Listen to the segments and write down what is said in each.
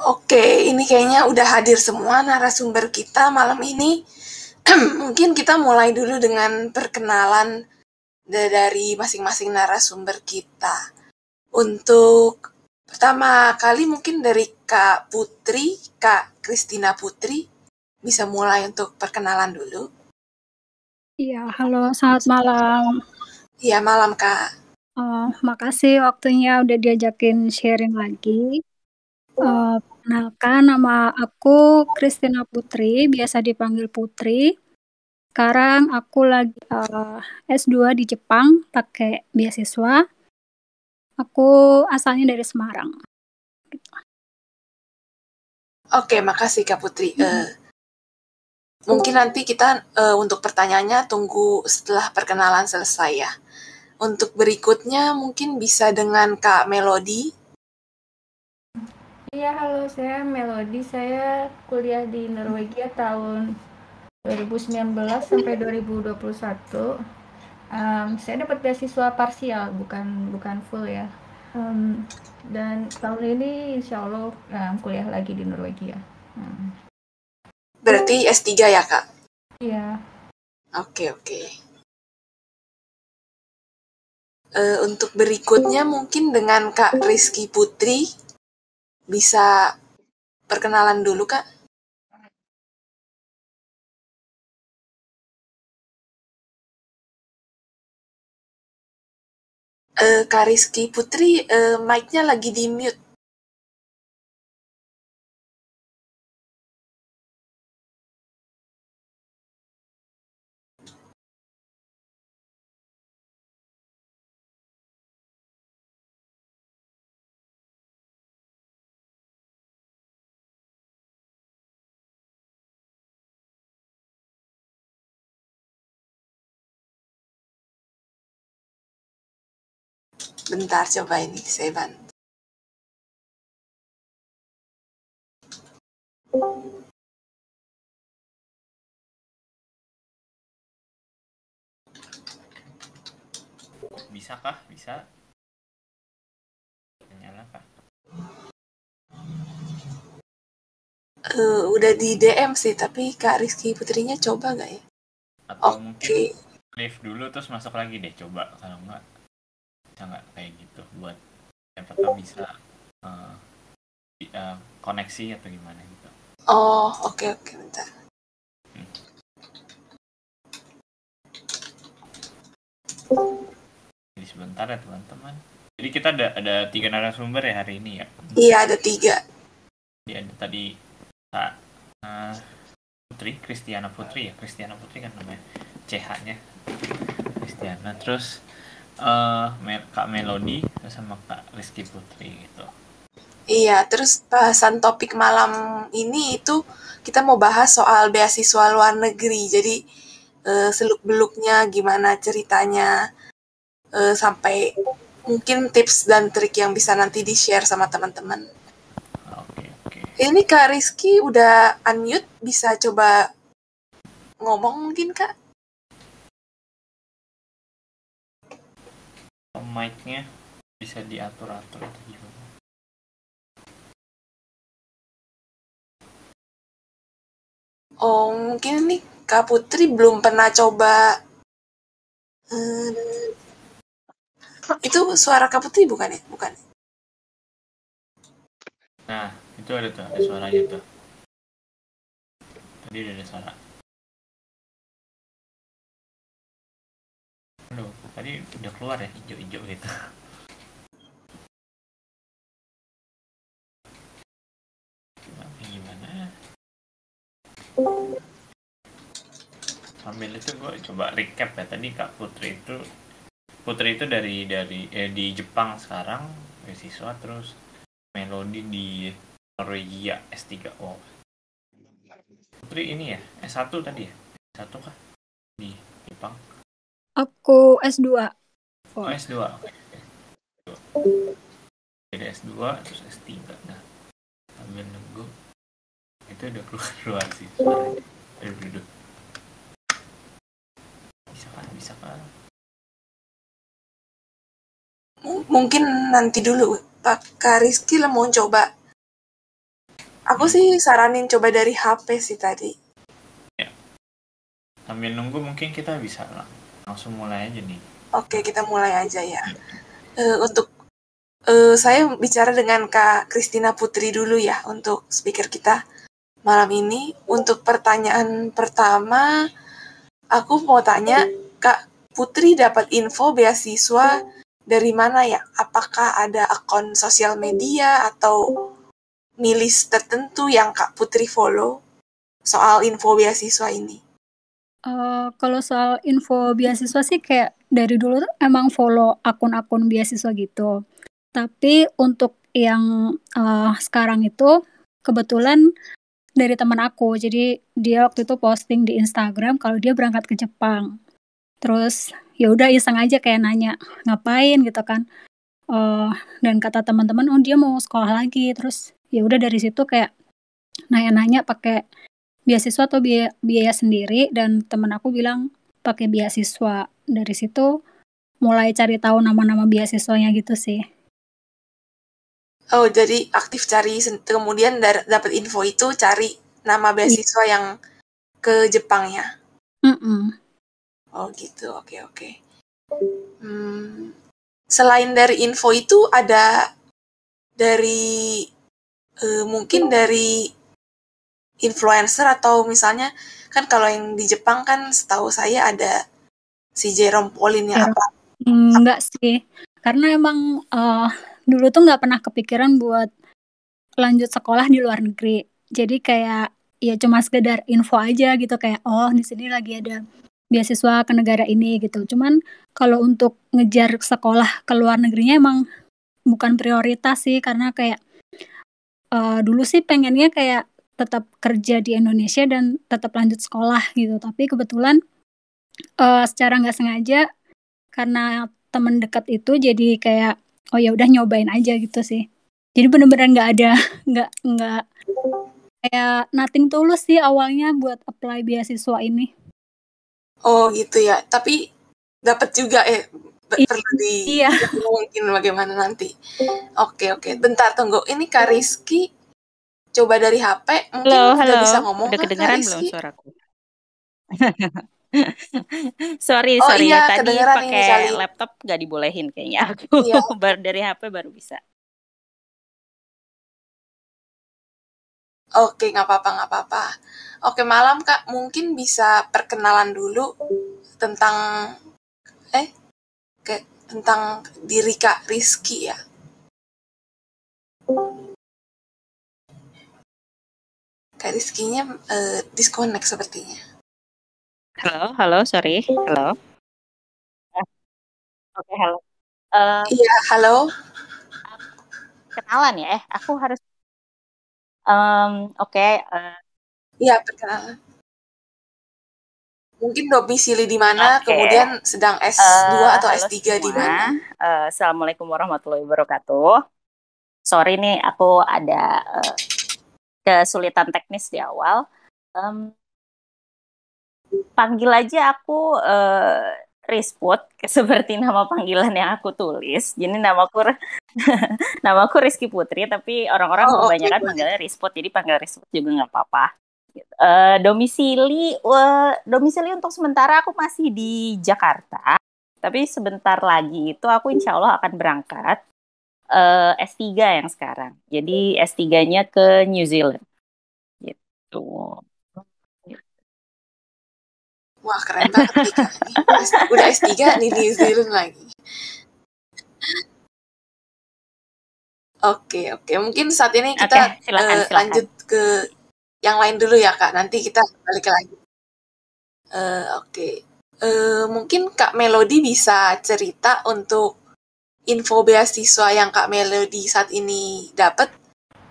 Oke, ini kayaknya udah hadir semua narasumber kita malam ini. Mungkin kita mulai dulu dengan perkenalan dari masing-masing narasumber kita. Untuk pertama kali mungkin dari Kak Putri, Kak Kristina Putri, bisa mulai untuk perkenalan dulu. Iya, halo, selamat malam. Iya, malam Kak. Uh, makasih waktunya udah diajakin sharing lagi. Uh, Perkenalkan, nama aku Kristina Putri, biasa dipanggil Putri. Sekarang aku lagi uh, S2 di Jepang, pakai beasiswa. Aku asalnya dari Semarang. Oke, makasih Kak Putri. Hmm. Uh, mungkin nanti kita uh, untuk pertanyaannya tunggu setelah perkenalan selesai ya. Untuk berikutnya mungkin bisa dengan Kak Melody Iya, halo, saya Melody. Saya kuliah di Norwegia tahun 2019 sampai 2021. Um, saya dapat beasiswa parsial, bukan bukan full ya. Um, dan tahun ini insya Allah um, kuliah lagi di Norwegia. Um. Berarti S3 ya, Kak? Iya. Oke, oke. Uh, untuk berikutnya mungkin dengan Kak Rizky Putri bisa perkenalan dulu, Kak? Uh, Kak Rizky Putri, uh, mic-nya lagi di mute. Bentar, coba ini saya bantu. Bisa kah? Bisa. Nyala kah? Uh, udah di DM sih, tapi Kak Rizky Putrinya coba nggak ya? Atau okay. mungkin leave dulu terus masuk lagi deh, coba. Kalau enggak, bisa nggak kayak gitu buat siapa tahu bisa uh, uh, koneksi atau gimana gitu. Oh oke okay, oke okay, bentar. Hmm. jadi sebentar ya teman-teman. Jadi kita ada ada tiga narasumber ya hari ini ya? Iya ada tiga. Iya ada tadi Kak uh, Putri Kristiana Putri ya? Kristiana Putri kan namanya CH-nya Kristiana terus uh, Kak Melody sama Kak Rizky Putri gitu. Iya, terus bahasan topik malam ini itu kita mau bahas soal beasiswa luar negeri. Jadi uh, seluk-beluknya gimana ceritanya uh, sampai mungkin tips dan trik yang bisa nanti di-share sama teman-teman. Oke, oke. Ini Kak Rizky udah unmute, bisa coba ngomong mungkin Kak? Mic-nya bisa diatur-atur atau gimana? Oh, mungkin nih Kak Putri belum pernah coba. Hmm, itu suara Kak Putri bukan ya? Bukan. Nah, itu ada tuh, ada suaranya tuh. Tadi udah ada suara. Aduh, tadi udah keluar ya hijau-hijau gitu. Sambil itu gue coba recap ya. Tadi Kak Putri itu Putri itu dari dari eh, di Jepang sekarang beasiswa terus Melodi di Norwegia S3 oh Putri ini ya S1 tadi ya? S1 kah? Di Jepang Aku S2. Oh, S2. Jadi S2 terus S3. Nah, sambil nunggu itu udah keluar keluar sih suaranya. Aduh, duduk. Bisa kan? Bisa kan? Mungkin nanti dulu Kak Rizky mau coba? Aku sih saranin coba dari HP sih tadi. Ya. Sambil nunggu mungkin kita bisa lah. Langsung mulai aja nih. Oke, kita mulai aja ya. Uh, untuk uh, saya bicara dengan Kak Kristina Putri dulu ya untuk speaker kita malam ini. Untuk pertanyaan pertama, aku mau tanya, Kak Putri dapat info beasiswa dari mana ya? Apakah ada akun sosial media atau milis tertentu yang Kak Putri follow soal info beasiswa ini? Uh, kalau soal info beasiswa sih kayak dari dulu tuh emang follow akun-akun beasiswa gitu. Tapi untuk yang uh, sekarang itu kebetulan dari teman aku. Jadi dia waktu itu posting di Instagram kalau dia berangkat ke Jepang. Terus ya udah iseng aja kayak nanya ngapain gitu kan. Uh, dan kata teman-teman oh dia mau sekolah lagi. Terus ya udah dari situ kayak nanya-nanya pakai beasiswa atau biaya, biaya sendiri dan temen aku bilang pakai beasiswa dari situ mulai cari tahu nama-nama beasiswanya gitu sih oh jadi aktif cari kemudian dapat info itu cari nama iya. beasiswa yang ke Jepangnya mm -mm. oh gitu oke okay, oke okay. hmm, selain dari info itu ada dari uh, mungkin dari influencer atau misalnya kan kalau yang di Jepang kan setahu saya ada si Jerome Pauline yang apa? Enggak sih, karena emang uh, dulu tuh nggak pernah kepikiran buat lanjut sekolah di luar negeri. Jadi kayak ya cuma sekedar info aja gitu kayak oh di sini lagi ada beasiswa ke negara ini gitu. Cuman kalau untuk ngejar sekolah ke luar negerinya emang bukan prioritas sih karena kayak uh, dulu sih pengennya kayak tetap kerja di Indonesia dan tetap lanjut sekolah gitu. Tapi kebetulan uh, secara nggak sengaja karena temen dekat itu jadi kayak oh ya udah nyobain aja gitu sih. Jadi bener-bener nggak ada nggak nggak kayak nothing tulus sih awalnya buat apply beasiswa ini. Oh gitu ya. Tapi dapat juga eh perlu di iya. mungkin bagaimana nanti. Oke oke. Bentar tunggu. Ini Kak Rizky coba dari HP mungkin halo, udah halo. bisa ngomong. Udah kedengeran belum suaraku? Sorry oh, sorry iya, tadi pakai laptop nggak dibolehin kayaknya aku. Iya. baru dari HP baru bisa. Oke, nggak apa-apa, nggak apa-apa. Oke, malam Kak, mungkin bisa perkenalan dulu tentang eh ke tentang diri Kak Rizky ya. Kak Rizky-nya uh, disconnect sepertinya. Halo, halo, sorry. Halo. Eh, Oke, okay, halo. Uh, iya, halo. Kenalan ya? Eh, aku harus. Um, Oke. Okay, uh, iya, perkenalan. Mungkin domisili di mana, okay. kemudian sedang S2 uh, atau S3 di mana? Uh, Assalamualaikum warahmatullahi wabarakatuh. Sorry nih, aku ada uh, kesulitan teknis di awal. Um, panggil aja aku uh, Risput seperti nama panggilan yang aku tulis. Jadi namaku namaku Rizky Putri, tapi orang-orang oh, kebanyakan okay. manggilnya Risput, jadi panggil Risput juga nggak apa-apa. Uh, domisili, uh, domisili untuk sementara aku masih di Jakarta, tapi sebentar lagi itu aku insya Allah akan berangkat uh, S3 yang sekarang. Jadi S3-nya ke New Zealand. Gitu. Wah, keren banget. Udah S3 di New Zealand lagi. Oke, oke. Mungkin saat ini kita okay, silakan, uh, silakan. lanjut ke yang lain dulu ya, Kak. Nanti kita balik lagi. Uh, oke. Okay. Uh, mungkin Kak Melody bisa cerita untuk info beasiswa yang Kak Melody saat ini dapat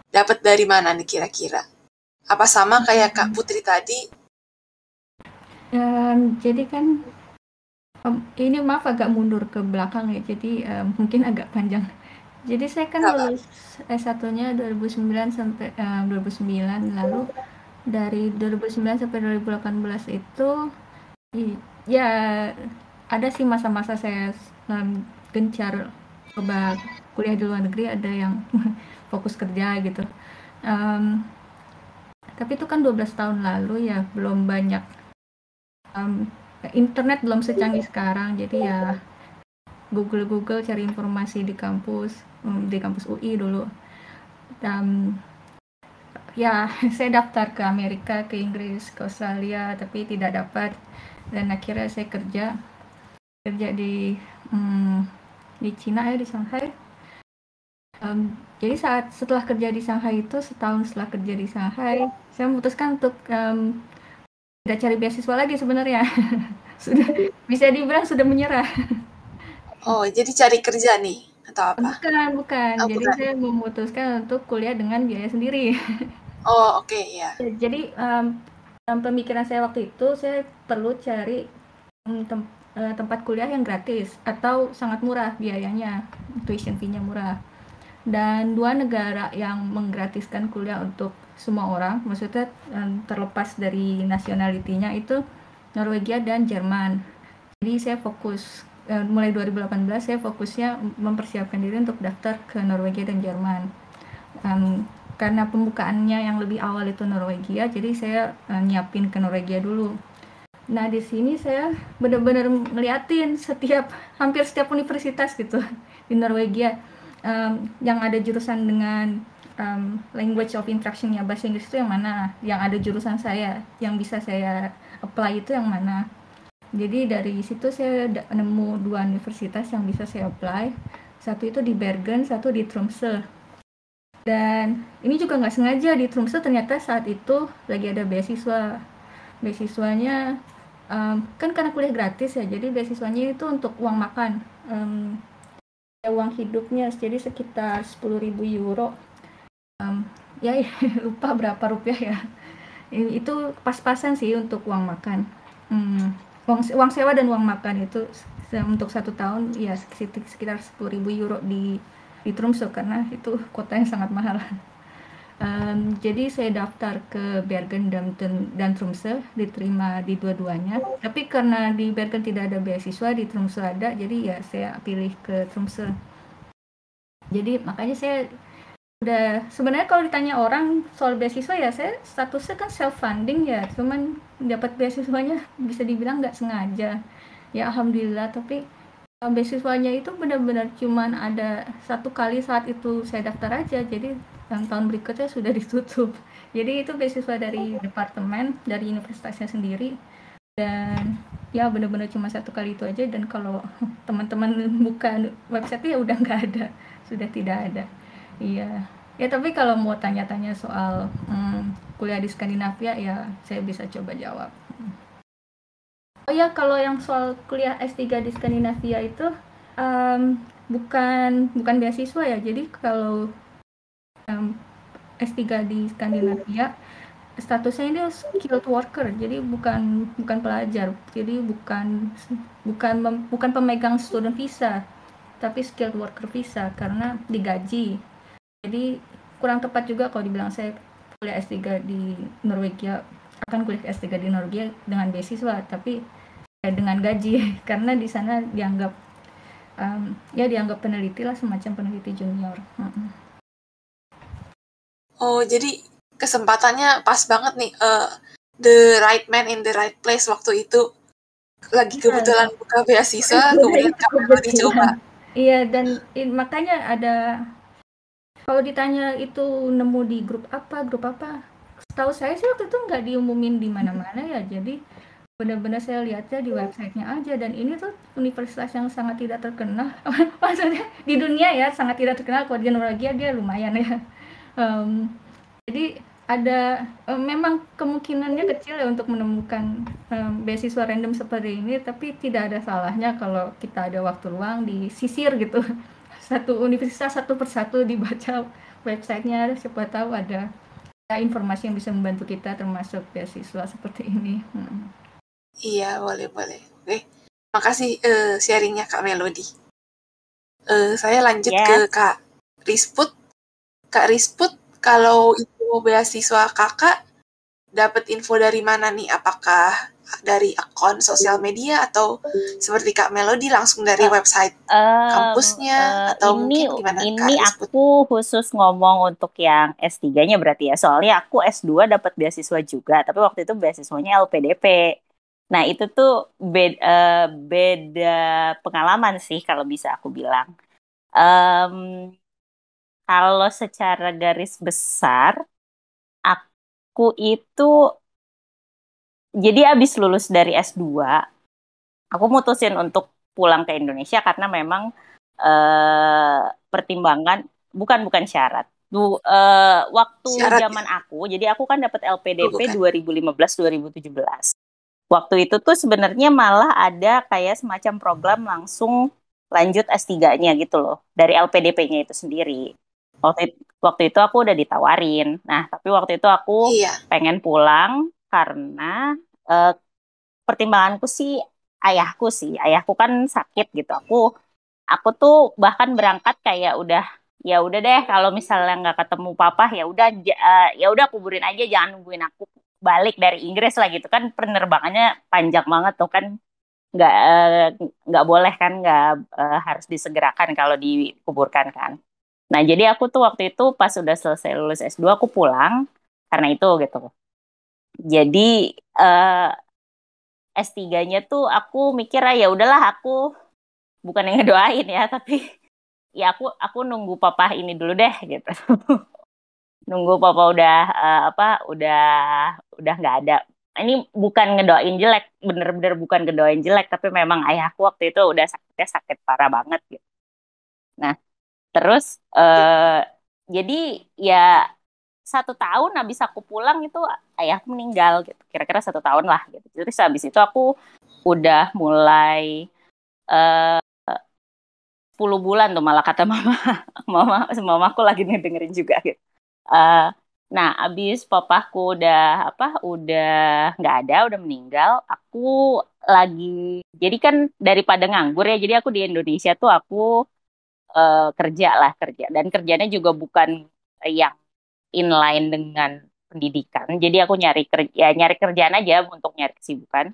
dapat dari mana nih kira-kira? Apa sama kayak Kak Putri tadi? Um, jadi kan um, ini maaf agak mundur ke belakang ya, jadi um, mungkin agak panjang. Jadi saya kan lulus S1-nya 2009 sampai um, 2009 lalu dari 2009 sampai 2018 itu ya ada sih masa-masa saya um, gencar coba kuliah di luar negeri ada yang fokus kerja gitu. Um, tapi itu kan 12 tahun lalu ya belum banyak um, internet belum secanggih sekarang. Jadi ya Google Google cari informasi di kampus um, di kampus UI dulu. Dan ya saya daftar ke Amerika ke Inggris ke Australia tapi tidak dapat. Dan akhirnya saya kerja kerja di um, di Cina ya di Shanghai. Um, jadi saat setelah kerja di Shanghai itu setahun setelah kerja di Shanghai saya memutuskan untuk um, tidak cari beasiswa lagi sebenarnya. Sudah bisa dibilang sudah menyerah. Oh jadi cari kerja nih atau apa? Bukan bukan. Oh, jadi bukan. saya memutuskan untuk kuliah dengan biaya sendiri. Oh oke okay, ya jadi um, pemikiran saya waktu itu saya perlu cari um, tem uh, tempat kuliah yang gratis atau sangat murah biayanya tuition fee-nya murah. Dan dua negara yang menggratiskan kuliah untuk semua orang maksudnya terlepas dari nasionalitinya itu Norwegia dan Jerman. Jadi saya fokus uh, mulai 2018 saya fokusnya mempersiapkan diri untuk daftar ke Norwegia dan Jerman. Um, karena pembukaannya yang lebih awal itu Norwegia jadi saya uh, nyiapin ke Norwegia dulu nah di sini saya benar-benar ngeliatin setiap hampir setiap universitas gitu di Norwegia um, yang ada jurusan dengan um, language of instructionnya bahasa Inggris itu yang mana? Yang ada jurusan saya yang bisa saya apply itu yang mana? Jadi dari situ saya nemu dua universitas yang bisa saya apply. Satu itu di Bergen satu di Tromsø. Dan ini juga nggak sengaja di Tromsø ternyata saat itu lagi ada beasiswa. Beasiswanya um, kan karena kuliah gratis ya jadi beasiswanya itu untuk uang makan. Um, uang hidupnya jadi sekitar 10.000 euro. Um, ya, ya lupa berapa rupiah ya. Itu pas-pasan sih untuk uang makan. Hmm, uang uang sewa dan uang makan itu untuk satu tahun ya sekitar 10.000 euro di di Tromsø karena itu kota yang sangat mahal Um, jadi saya daftar ke Bergen dan, dan Tromsø, diterima di dua-duanya. Tapi karena di Bergen tidak ada beasiswa, di Tromsø ada, jadi ya saya pilih ke Tromsø. Jadi makanya saya udah sebenarnya kalau ditanya orang soal beasiswa ya saya statusnya kan self funding ya, cuman dapat beasiswanya bisa dibilang nggak sengaja. Ya alhamdulillah, tapi beasiswanya itu benar-benar cuman ada satu kali saat itu saya daftar aja, jadi yang tahun berikutnya sudah ditutup. Jadi itu beasiswa dari departemen dari universitasnya sendiri. Dan ya benar-benar cuma satu kali itu aja. Dan kalau teman-teman buka website ya udah nggak ada. Sudah tidak ada. Iya. Ya tapi kalau mau tanya-tanya soal hmm, kuliah di Skandinavia ya saya bisa coba jawab. Oh ya kalau yang soal kuliah S3 di Skandinavia itu um, bukan bukan beasiswa ya. Jadi kalau um, S3 di Skandinavia statusnya ini skilled worker jadi bukan bukan pelajar jadi bukan bukan bukan pemegang student visa tapi skilled worker visa karena digaji jadi kurang tepat juga kalau dibilang saya kuliah S3 di Norwegia akan kuliah S3 di Norwegia dengan beasiswa tapi ya dengan gaji karena di sana dianggap um, ya dianggap peneliti lah semacam peneliti junior. Oh, jadi kesempatannya pas banget nih. Uh, the right man in the right place waktu itu lagi iya. kebetulan buka beasiswa, kemudian kamu dicoba. Iya, dan in, makanya ada kalau ditanya itu nemu di grup apa, grup apa, setahu saya sih waktu itu nggak diumumin di mana-mana ya. Jadi benar-benar saya lihatnya di websitenya aja dan ini tuh universitas yang sangat tidak terkenal maksudnya di dunia ya sangat tidak terkenal kalau di Norwegia dia lumayan ya um, jadi ada um, memang kemungkinannya kecil ya untuk menemukan um, beasiswa random seperti ini tapi tidak ada salahnya kalau kita ada waktu luang di sisir gitu. Satu universitas satu persatu dibaca websitenya siapa tahu ada informasi yang bisa membantu kita termasuk beasiswa seperti ini. Hmm. iya boleh boleh. Oke. Makasih uh, sharingnya kak Melody. Uh, saya lanjut yes. ke kak Risput Kak Risput, kalau itu beasiswa kakak, dapat info dari mana nih? Apakah dari akun sosial media atau seperti Kak Melody langsung dari website Um, kampusnya eh, atau ini mungkin gimana ini Kak aku khusus ngomong untuk yang S3-nya berarti ya. Soalnya aku S2 dapat beasiswa juga, tapi waktu itu beasiswanya LPDP. Nah, itu tuh beda, eh, beda pengalaman sih kalau bisa aku bilang. Em, kalau secara garis besar, aku itu jadi abis lulus dari S2, aku mutusin untuk pulang ke Indonesia karena memang eh, pertimbangan bukan bukan syarat. Du, eh, waktu Syarat ya? zaman aku, jadi aku kan dapat LPDP bukan. 2015-2017. Waktu itu tuh sebenarnya malah ada kayak semacam program langsung lanjut S3-nya gitu loh dari LPDP-nya itu sendiri. Waktu itu, waktu itu aku udah ditawarin. Nah, tapi waktu itu aku Iya. pengen pulang karena eh, pertimbanganku sih ayahku sih. Ayahku kan sakit gitu. Aku aku tuh bahkan berangkat kayak udah ya udah deh kalau misalnya nggak ketemu papa ya udah ya udah kuburin aja jangan nungguin aku balik dari Inggris lah gitu kan penerbangannya panjang banget tuh kan nggak eh, nggak boleh kan nggak eh, harus disegerakan kalau dikuburkan kan. Nah jadi aku tuh waktu itu pas udah selesai lulus S2 aku pulang karena itu gitu. Jadi eh, S3-nya tuh aku mikir ah, ya udahlah aku bukan yang ngedoain ya tapi ya aku aku nunggu papa ini dulu deh gitu. nunggu papa udah eh, apa udah udah nggak ada. Ini bukan ngedoain jelek, bener-bener bukan ngedoain jelek, tapi memang ayahku waktu itu udah sakitnya sakit parah banget gitu. Nah, terus eh jadi ya satu tahun habis aku pulang itu ayahku meninggal gitu. Kira-kira satu tahun lah gitu. Terus habis itu aku udah mulai eh 10 bulan tuh malah kata mama. mama mamaku lagi dengerin juga gitu. Eh, nah, abis papaku udah apa? Udah nggak ada, udah meninggal. Aku lagi jadi kan daripada nganggur ya. Jadi aku di Indonesia tuh aku eh, kerja lah kerja dan kerjanya juga bukan yang inline dengan pendidikan. Jadi aku nyari kerja, ya nyari kerjaan aja untuk nyari kesibukan.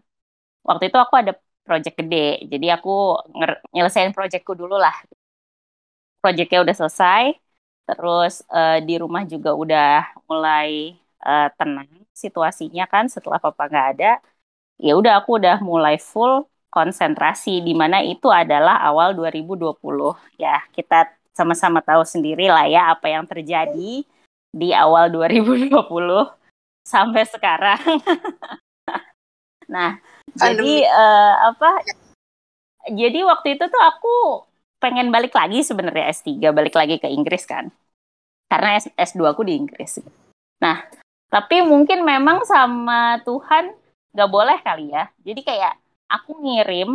Waktu itu aku ada project gede, jadi aku nyelesain projectku dulu lah. Projectnya udah selesai, terus eh, di rumah juga udah mulai eh, tenang situasinya kan setelah papa nggak ada. Ya udah aku udah mulai full konsentrasi di mana itu adalah awal 2020. Ya, kita sama-sama tahu sendiri lah ya apa yang terjadi di awal 2020 sampai sekarang. nah, jadi Pandemi. eh, apa? Jadi waktu itu tuh aku pengen balik lagi sebenarnya S3, balik lagi ke Inggris kan. Karena S- S2 aku di Inggris. Nah, tapi mungkin memang sama Tuhan nggak boleh kali ya. Jadi kayak aku ngirim,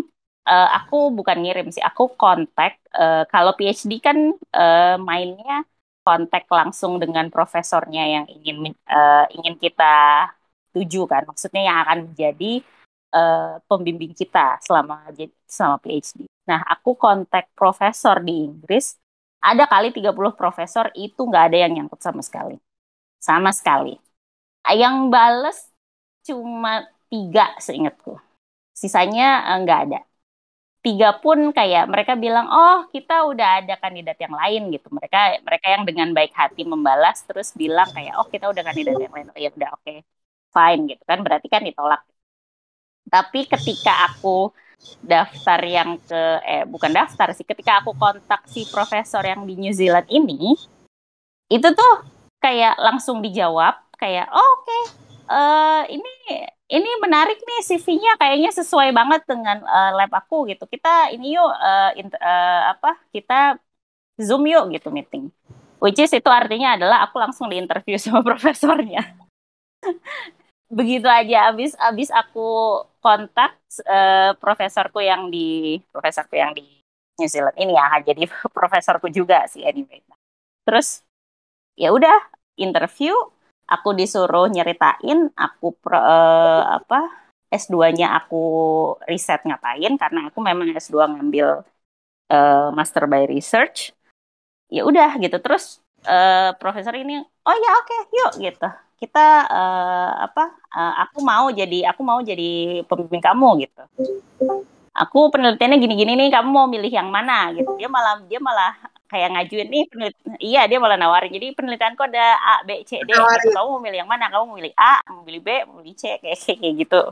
eh, aku bukan ngirim sih, aku kontak. eh, kalau PhD kan eh, mainnya kontak langsung dengan profesornya yang ingin eh, ingin kita tuju kan. Maksudnya yang akan menjadi eh, pembimbing kita selama selama PhD. Nah, aku kontak profesor di Inggris. Ada kali 30 profesor itu nggak ada yang nyangkut sama sekali. Sama sekali. Yang bales cuma tiga seingatku. Sisanya eh, nggak ada. Tiga pun kayak mereka bilang, oh kita udah ada kandidat yang lain gitu. Mereka mereka yang dengan baik hati membalas terus bilang kayak, oh kita udah kandidat yang lain. Oh, ya udah oke, fine gitu kan. Berarti kan ditolak. Tapi ketika aku daftar yang ke, eh bukan daftar sih, ketika aku kontak si profesor yang di New Zealand ini, itu tuh kayak langsung dijawab kayak, oh, oke, eh, ini ini menarik nih CV-nya kayaknya sesuai banget dengan eh, lab aku gitu. Kita ini yuk eh, int- eh, apa? Kita Zoom yuk gitu meeting. Which is itu artinya adalah aku langsung diinterview sama profesornya. Begitu aja abis abis aku kontak eh, profesorku yang di profesorku yang di New Zealand ini ya jadi profesorku juga sih anyway. Terus ya udah interview aku disuruh nyeritain aku pro, eh, apa S2-nya aku riset ngapain karena aku memang S2 ngambil eh, master by research. Ya udah gitu terus eh, profesor ini oh ya oke yuk gitu. kita uh, apa uh, aku mau jadi aku mau jadi pembimbing kamu gitu aku penelitiannya gini-gini nih kamu mau milih yang mana gitu dia malah dia malah kayak ngajuin nih penelit iya dia malah nawarin jadi penelitianku ada A B C D gitu. kamu mau milih yang mana kamu mau milih A mau milih B mau milih C kayak kayak gitu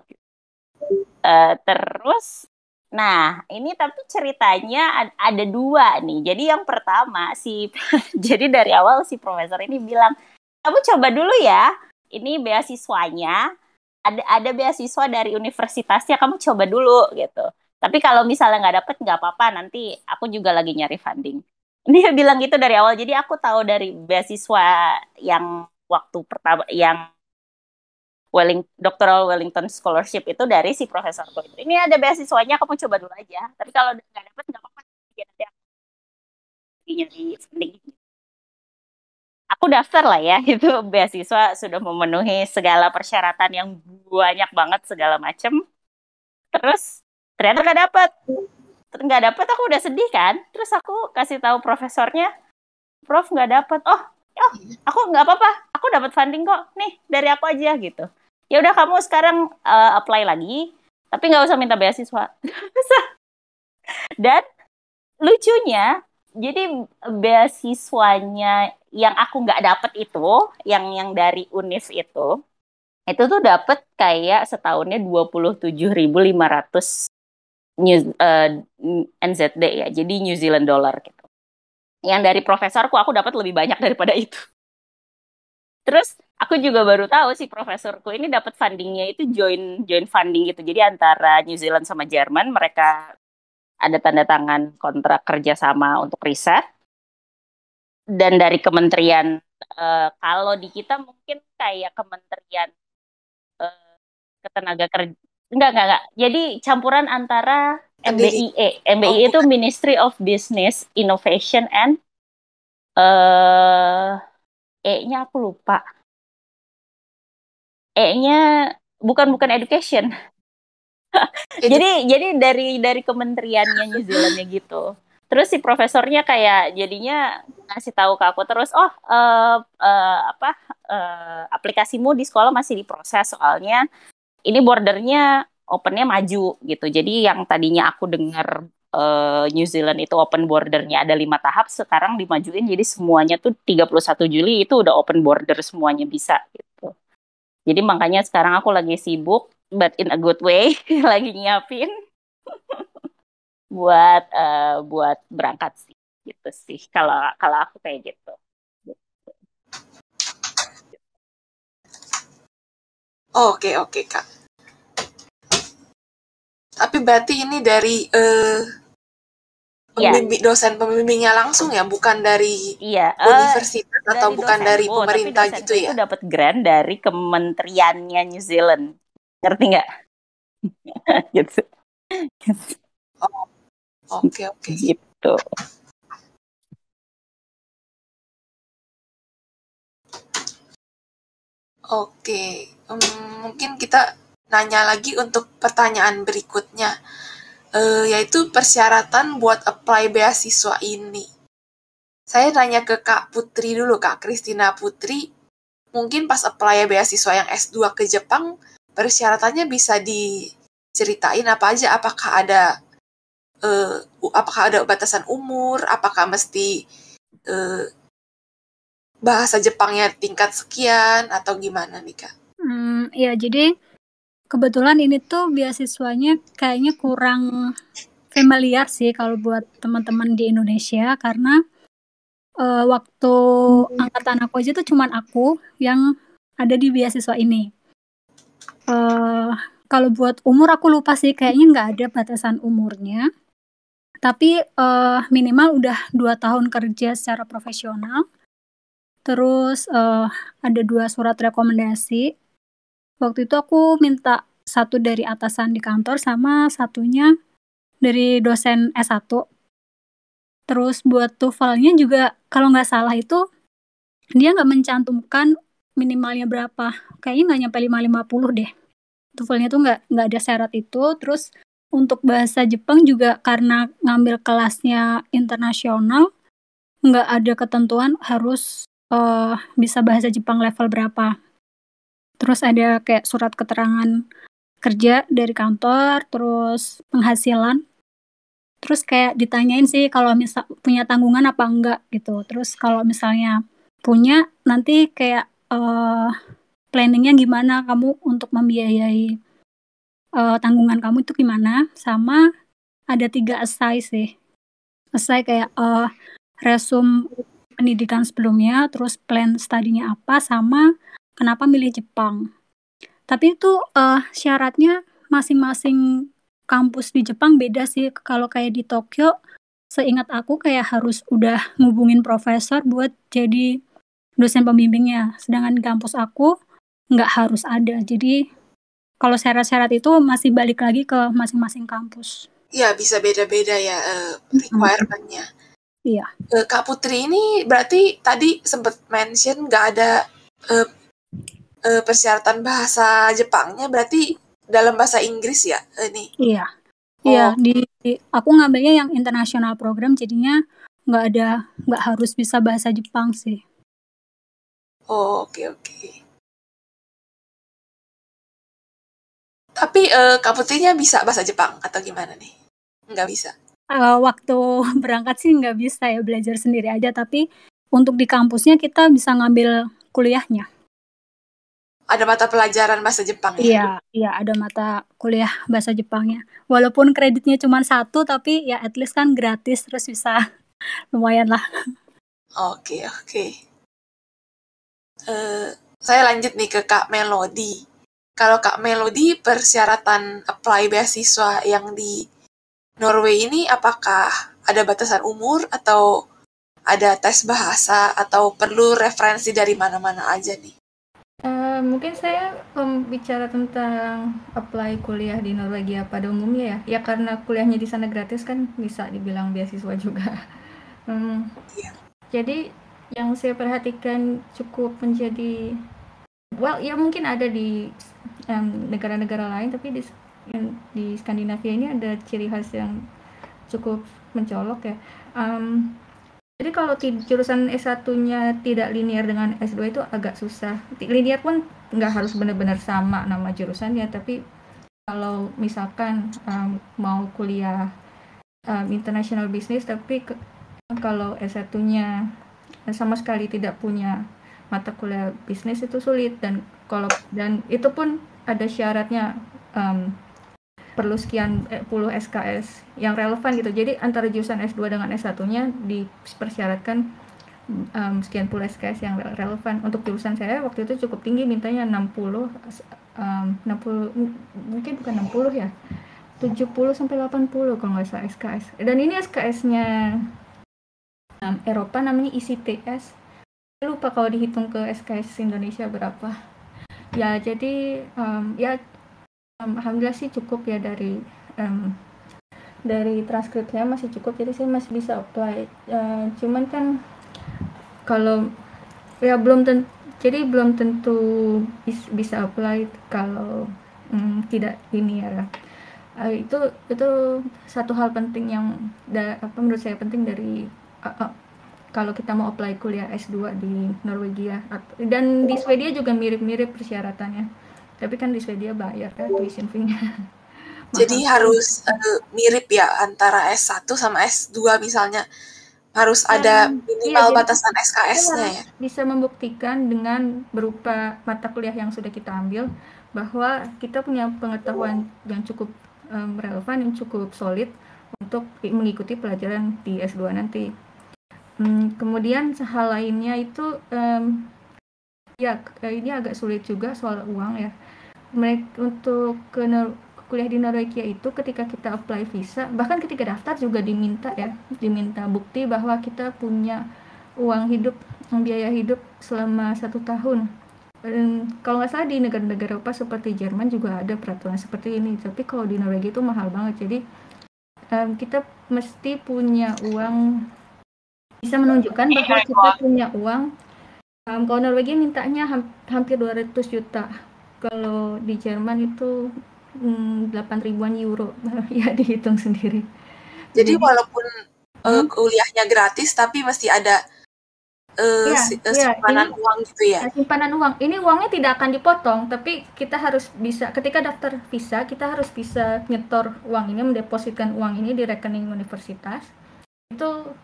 uh, terus Nah, ini tapi ceritanya ada dua nih. Jadi yang pertama si jadi dari awal si profesor ini bilang, "Kamu coba dulu ya. Ini beasiswanya. Ada ada beasiswa dari universitasnya, kamu coba dulu gitu. Tapi kalau misalnya nggak dapet nggak apa-apa, nanti aku juga lagi nyari funding." Dia bilang gitu dari awal. Jadi aku tahu dari beasiswa yang waktu pertama yang Welling, Doctoral Wellington Scholarship itu dari si profesor itu. Ini ada beasiswanya, kamu coba dulu aja. Tapi kalau nggak dapet nggak apa-apa. Nanti aku nyari funding. Aku daftar lah ya, itu beasiswa sudah memenuhi segala persyaratan yang banyak banget segala macem. Terus ternyata nggak dapet. Nggak dapet aku udah sedih kan. Terus aku kasih tahu profesornya, Prof nggak dapet. Oh, oh aku nggak apa-apa aku dapat funding kok nih dari aku aja gitu ya udah kamu sekarang uh, apply lagi tapi nggak usah minta beasiswa dan lucunya jadi beasiswanya yang aku nggak dapet itu yang yang dari Unis itu itu tuh dapet kayak setahunnya dua puluh tujuh ribu lima ratus uh, NZD ya jadi New Zealand dollar gitu yang dari profesorku aku dapat lebih banyak daripada itu. Terus aku juga baru tahu si profesorku ini dapat fundingnya itu join join funding gitu. Jadi antara New Zealand sama Jerman mereka ada tanda tangan kontrak kerjasama untuk riset. Dan dari kementerian uh, kalau di kita mungkin kayak kementerian uh, ketenaga kerja enggak enggak enggak. Jadi campuran antara MBIE. MBIE oh, itu Ministry of Business Innovation and eh uh, E-nya aku lupa. E-nya bukan bukan education. jadi jadi dari dari kementeriannya New Zealandnya gitu. Terus si profesornya kayak jadinya ngasih tahu ke aku terus, oh uh, uh, apa uh, aplikasimu di sekolah masih diproses soalnya ini bordernya opennya maju gitu. Jadi yang tadinya aku dengar uh, New Zealand itu open bordernya ada lima tahap, sekarang dimajuin jadi semuanya tuh 31 Juli itu udah open border semuanya bisa gitu. Jadi makanya sekarang aku lagi sibuk, but in a good way, lagi nyiapin buat uh, buat berangkat sih gitu sih. Kalau kalau aku kayak gitu. Oke oke kak. Tapi berarti ini dari uh, pembimbing, yeah. dosen pembimbingnya langsung ya, bukan dari yeah. universitas uh, atau bukan dari oh, pemerintah gitu ya? Itu dapat grant dari kementeriannya New Zealand, ngerti nggak? gitu. Oh, oke okay, oke. Okay. Gitu. Oke, um, mungkin kita nanya lagi untuk pertanyaan berikutnya, uh, yaitu persyaratan buat apply beasiswa ini. Saya nanya ke Kak Putri dulu, Kak Kristina Putri. Mungkin pas apply beasiswa yang S2 ke Jepang, persyaratannya bisa diceritain apa aja? Apakah ada uh, apakah ada batasan umur? Apakah mesti uh, bahasa Jepangnya tingkat sekian atau gimana nih Kak? Hmm, ya jadi kebetulan ini tuh beasiswanya kayaknya kurang familiar sih kalau buat teman-teman di Indonesia karena uh, waktu angkatan aku aja tuh cuman aku yang ada di beasiswa ini. Uh, kalau buat umur aku lupa sih kayaknya nggak ada batasan umurnya. Tapi uh, minimal udah dua tahun kerja secara profesional. Terus uh, ada dua surat rekomendasi waktu itu aku minta satu dari atasan di kantor sama satunya dari dosen S1. Terus buat TOEFL-nya juga kalau nggak salah itu dia nggak mencantumkan minimalnya berapa. Kayaknya nggak nyampe 550 deh. TOEFL-nya tuh nggak nggak ada syarat itu. Terus untuk bahasa Jepang juga karena ngambil kelasnya internasional nggak ada ketentuan harus uh, bisa bahasa Jepang level berapa terus ada kayak surat keterangan kerja dari kantor, terus penghasilan. Terus kayak ditanyain sih kalau misal punya tanggungan apa enggak gitu. Terus kalau misalnya punya nanti kayak uh, planningnya gimana kamu untuk membiayai uh, tanggungan kamu itu gimana sama ada tiga essay sih essay kayak uh, resume pendidikan sebelumnya terus plan studinya apa sama kenapa milih Jepang tapi itu uh, syaratnya masing-masing kampus di Jepang beda sih. Kalau kayak di Tokyo, seingat aku kayak harus udah ngubungin profesor buat jadi dosen pembimbingnya. Sedangkan di kampus aku nggak harus ada. Jadi kalau syarat-syarat itu masih balik lagi ke masing-masing kampus. Iya, bisa beda-beda ya uh, requirement-nya. Iya. Uh, Kak Putri ini berarti tadi sempat mention nggak ada uh, uh, persyaratan bahasa Jepangnya berarti dalam bahasa Inggris ya ini? Iya. Oh. Iya, di, di aku ngambilnya yang internasional program jadinya nggak ada nggak harus bisa bahasa Jepang sih. Oh, oke okay, oke. Okay. Tapi uh, Kak Putrinya bisa bahasa Jepang atau gimana nih? Nggak bisa. Uh, waktu berangkat sih nggak bisa ya belajar sendiri aja, tapi untuk di kampusnya kita bisa ngambil kuliahnya ada mata pelajaran bahasa Jepang ya? Iya, iya ada mata kuliah bahasa Jepangnya. Walaupun kreditnya cuma satu, tapi ya at least kan gratis, terus bisa lumayan lah. Oke, okay, oke. Okay. Uh, eh, saya lanjut nih ke Kak Melody. Kalau Kak Melody persyaratan apply beasiswa yang di Norway ini apakah ada batasan umur atau ada tes bahasa atau perlu referensi dari mana-mana aja nih? Uh, mungkin saya um, bicara tentang apply kuliah di Norwegia pada umumnya ya. Ya karena kuliahnya di sana gratis kan bisa dibilang beasiswa juga. um, Jadi yang saya perhatikan cukup menjadi well ya mungkin ada di negara-negara um, lain tapi di di Skandinavia ini ada ciri khas yang cukup mencolok ya. Um, jadi kalau jurusan S1-nya tidak linear dengan S2 itu agak susah. Linear pun nggak harus benar-benar sama nama jurusannya, tapi kalau misalkan um, mau kuliah um, international business, tapi ke, kalau S1-nya sama sekali tidak punya mata kuliah bisnis itu sulit dan kalau dan itu pun ada syaratnya um, perlu sekian eh, puluh SKS yang relevan gitu. Jadi antara jurusan S2 dengan S1-nya dipersyaratkan um, sekian puluh SKS yang relevan. Untuk jurusan saya waktu itu cukup tinggi mintanya 60 um, 60 mungkin bukan 60 ya. 70 sampai 80 kalau nggak salah SKS. Dan ini SKS-nya um, Eropa namanya ICTS. Lupa kalau dihitung ke SKS Indonesia berapa. Ya, jadi um, ya um, alhamdulillah sih cukup ya dari um, dari transkripnya masih cukup jadi saya masih bisa apply. Uh, cuman kan kalau ya belum tentu jadi belum tentu bis, bisa apply kalau um, tidak ini ya. Uh, itu itu satu hal penting yang da, apa menurut saya penting dari uh, uh, kalau kita mau apply kuliah S2 di Norwegia dan di Swedia juga mirip-mirip persyaratannya tapi kan di Swedia bayar kan tuition fee-nya. Jadi harus uh, mirip ya antara S1 sama S2 misalnya. Harus Dan, ada minimal iya, batasan SKS-nya ya. bisa membuktikan dengan berupa mata kuliah yang sudah kita ambil bahwa kita punya pengetahuan yang cukup um, relevan yang cukup solid untuk mengikuti pelajaran di S2 nanti. Hmm, kemudian hal lainnya itu um, ya ini agak sulit juga soal uang ya. Mereka untuk ke kuliah di Norwegia itu ketika kita apply visa bahkan ketika daftar juga diminta ya diminta bukti bahwa kita punya uang hidup biaya hidup selama satu tahun. Dan kalau nggak salah di negara-negara Eropa seperti Jerman juga ada peraturan seperti ini tapi kalau di Norwegia itu mahal banget. Jadi um, kita mesti punya uang bisa menunjukkan bahwa kita punya uang um, kalau Norwegia mintanya hampir 200 juta. Kalau di Jerman itu hmm, delapan ribuan euro. Ya dihitung sendiri. Jadi, Jadi walaupun uh, kuliahnya gratis tapi mesti ada uh, si- uh, iya, simpanan ini- uang gitu ya? Nah, simpanan uang. Ini uangnya tidak akan dipotong tapi kita harus bisa ketika daftar visa kita harus bisa nyetor uang ini mendepositkan uang ini di rekening universitas. Itu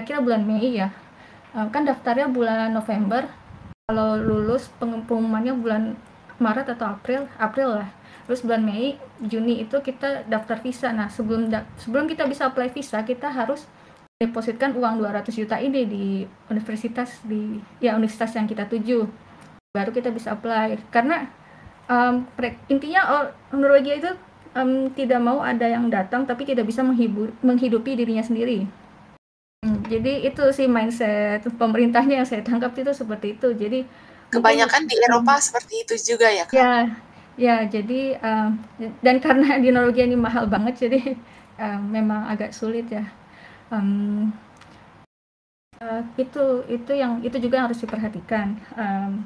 kira bulan Mei ya. Eh, kan daftarnya bulan November. Kalau lulus peng- pengumumannya bulan Maret atau April April lah. Terus bulan Mei Juni itu kita daftar visa. Nah sebelum sebelum kita bisa apply visa kita harus depositkan uang 200 juta ini di universitas di ya universitas yang kita tuju. Baru kita bisa apply. Karena pre- intinya or- Norwegia itu em, tidak mau ada yang datang tapi tidak bisa menghibur menghidupi dirinya sendiri jadi itu sih mindset pemerintahnya yang saya tangkap itu seperti itu jadi mungkin- Kebanyakan di Eropa seperti itu juga ya, Kak? Ya, ya jadi um, dan karena di Norwegia ini mahal banget jadi um, memang agak sulit ya. Um, uh, itu itu yang itu juga harus diperhatikan. Um,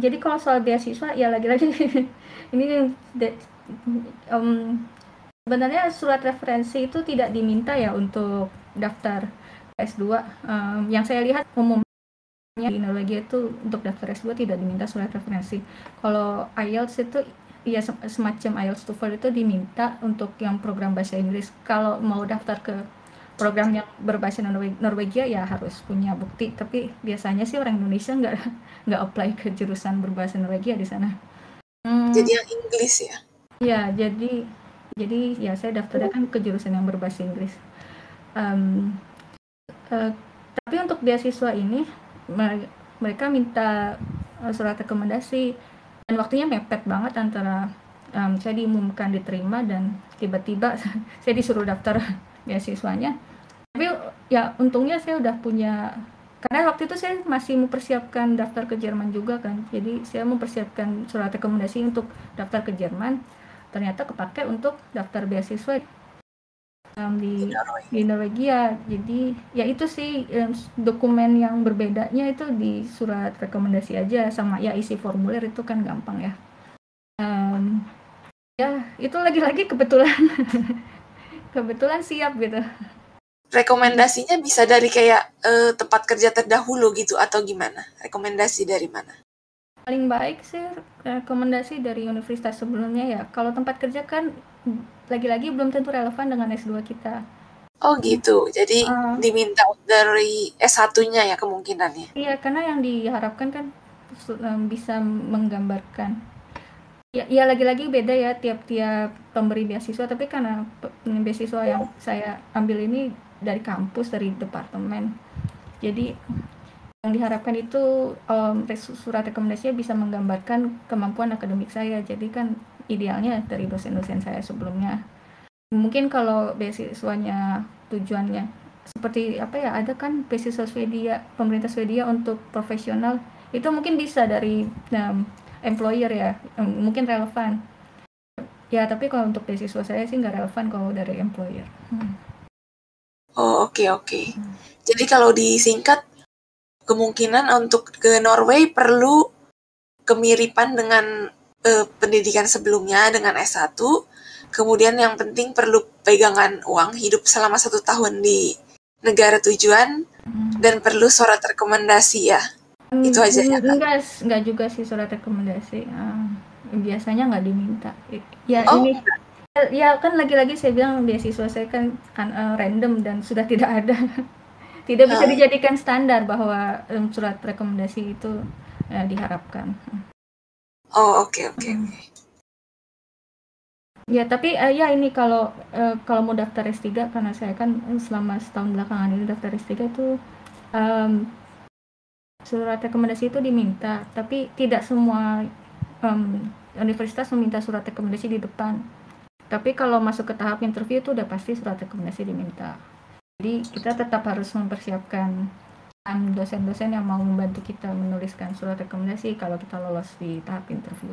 jadi kalau soal beasiswa ya lagi-lagi ini de- um, sebenarnya surat referensi itu tidak diminta ya untuk daftar S2. Um, yang saya lihat umum di Norwegia itu untuk daftar S2 tidak diminta surat referensi. Kalau IELTS itu ya sem- semacam IELTS TOEFL itu diminta untuk yang program bahasa Inggris. Kalau mau daftar ke program yang berbahasa Norwe- Norwegia ya harus punya bukti. Tapi biasanya sih orang Indonesia nggak nggak apply ke jurusan berbahasa Norwegia di sana. Hmm, Jadi yang Inggris ya? Ya, jadi jadi ya saya daftarnya kan ke jurusan yang berbahasa Inggris. Em, eh, tapi untuk beasiswa ini mere- mereka minta eh, surat rekomendasi dan waktunya mepet banget antara em, saya diumumkan diterima dan tiba-tiba saya disuruh daftar beasiswanya. Tapi ya untungnya saya udah punya karena waktu itu saya masih mempersiapkan daftar ke Jerman juga kan. Jadi saya mempersiapkan surat rekomendasi untuk daftar ke Jerman. Ternyata kepake untuk daftar beasiswa em, di di Norwegia. Jadi ya itu sih em, dokumen yang berbedanya itu di surat rekomendasi aja sama ya isi formulir itu kan gampang ya. Em, ya itu lagi-lagi kebetulan kebetulan siap gitu. Rekomendasinya bisa dari kayak eh, tempat kerja terdahulu gitu atau gimana? Rekomendasi dari mana? Paling baik sih rekomendasi dari universitas sebelumnya ya. Kalau tempat kerja kan lagi-lagi belum tentu relevan dengan S2 kita. Oh gitu, jadi Ah. diminta dari S1-nya ya kemungkinannya. Iya, karena yang diharapkan kan bisa menggambarkan. Ya, ya lagi-lagi beda ya tiap-tiap pemberi beasiswa, tapi karena pe- beasiswa yang saya ambil ini dari kampus, dari departemen. Jadi yang diharapkan itu res- surat rekomendasinya bisa menggambarkan kemampuan akademik saya. Jadi kan idealnya dari dosen-dosen saya sebelumnya. Mungkin kalau beasiswanya tujuannya seperti apa ya ada kan beasiswa Swedia pemerintah Swedia untuk profesional itu mungkin bisa dari em, employer ya em, mungkin relevan ya tapi kalau untuk beasiswa saya sih nggak relevan kalau dari employer Hmm. Oh oke oke. Jadi kalau disingkat kemungkinan untuk ke Norway perlu kemiripan dengan eh, pendidikan sebelumnya dengan S1. Kemudian yang penting perlu pegangan uang hidup selama satu tahun di negara tujuan Hmm. dan perlu surat rekomendasi ya. Itu aja ya, enggak enggak juga sih surat rekomendasi Ah, biasanya nggak diminta ya Oh. ini ya kan lagi-lagi saya bilang beasiswa saya kan kan, eh, random dan sudah tidak ada tidak bisa Ah. dijadikan standar bahwa surat rekomendasi itu eh, diharapkan Oh oke oke Hmm. oke. Ya, tapi eh, ya ini kalau eh, kalau mau daftar S3 karena saya kan selama setahun belakangan ini daftar S3 itu em, surat rekomendasi itu diminta, tapi tidak semua em, universitas meminta surat rekomendasi di depan. Tapi kalau masuk ke tahap interview itu udah pasti surat rekomendasi diminta. Jadi kita tetap harus mempersiapkan em, dosen-dosen yang mau membantu kita menuliskan surat rekomendasi kalau kita lolos di tahap interview.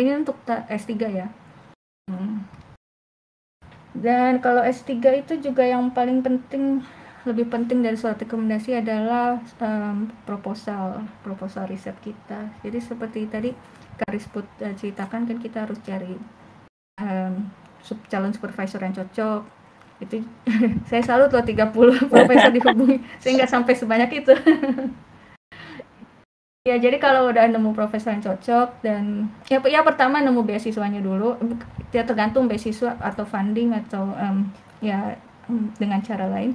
Ini untuk ta- S3 ya. Hmm. Dan kalau S3 itu juga yang paling penting, lebih penting dari surat rekomendasi adalah em, proposal, proposal riset kita. Jadi seperti tadi Karisput eh, ceritakan kan kita harus cari em, sup- calon supervisor yang cocok. Itu saya salut loh 30 profesor dihubungi. Saya nggak sampai sebanyak itu. Ya jadi kalau udah nemu profesor yang cocok dan ya, ya pertama nemu beasiswanya dulu. Ya tergantung beasiswa atau funding atau um, ya dengan cara lain.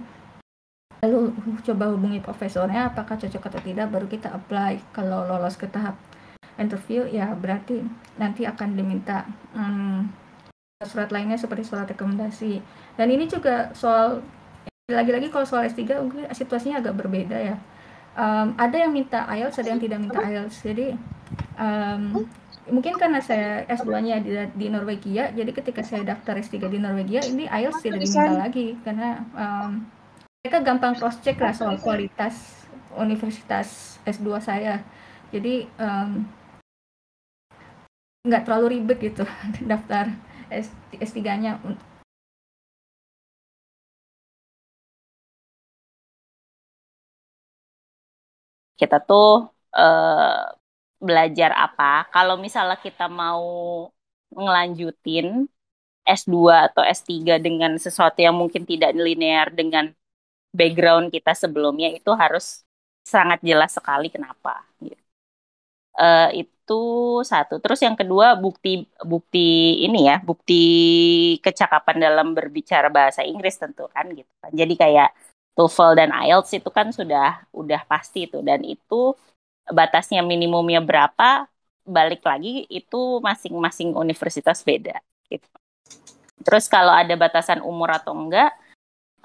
Lalu coba hubungi profesornya apakah cocok atau tidak baru kita apply. Kalau lolos ke tahap interview ya berarti nanti akan diminta um, surat lainnya seperti surat rekomendasi dan ini juga soal lagi-lagi kalau soal S3 mungkin situasinya agak berbeda ya. Um, ada yang minta IELTS ada yang tidak minta IELTS. Jadi um, mungkin karena saya S2-nya di, di Norwegia jadi ketika saya daftar S3 di Norwegia ini IELTS tidak diminta lagi. Karena um, mereka gampang cross check lah soal kualitas universitas S2 saya. Jadi um, nggak terlalu ribet gitu daftar S, S3-nya kita tuh uh, belajar apa kalau misalnya kita mau ngelanjutin S2 atau S3 dengan sesuatu yang mungkin tidak linear dengan background kita sebelumnya itu harus sangat jelas sekali kenapa gitu. Uh, itu satu. Terus yang kedua bukti bukti ini ya, bukti kecakapan dalam berbicara bahasa Inggris tentu kan gitu kan. Jadi kayak TOEFL dan IELTS itu kan sudah udah pasti itu dan itu batasnya minimumnya berapa balik lagi itu masing-masing universitas beda gitu. Terus kalau ada batasan umur atau enggak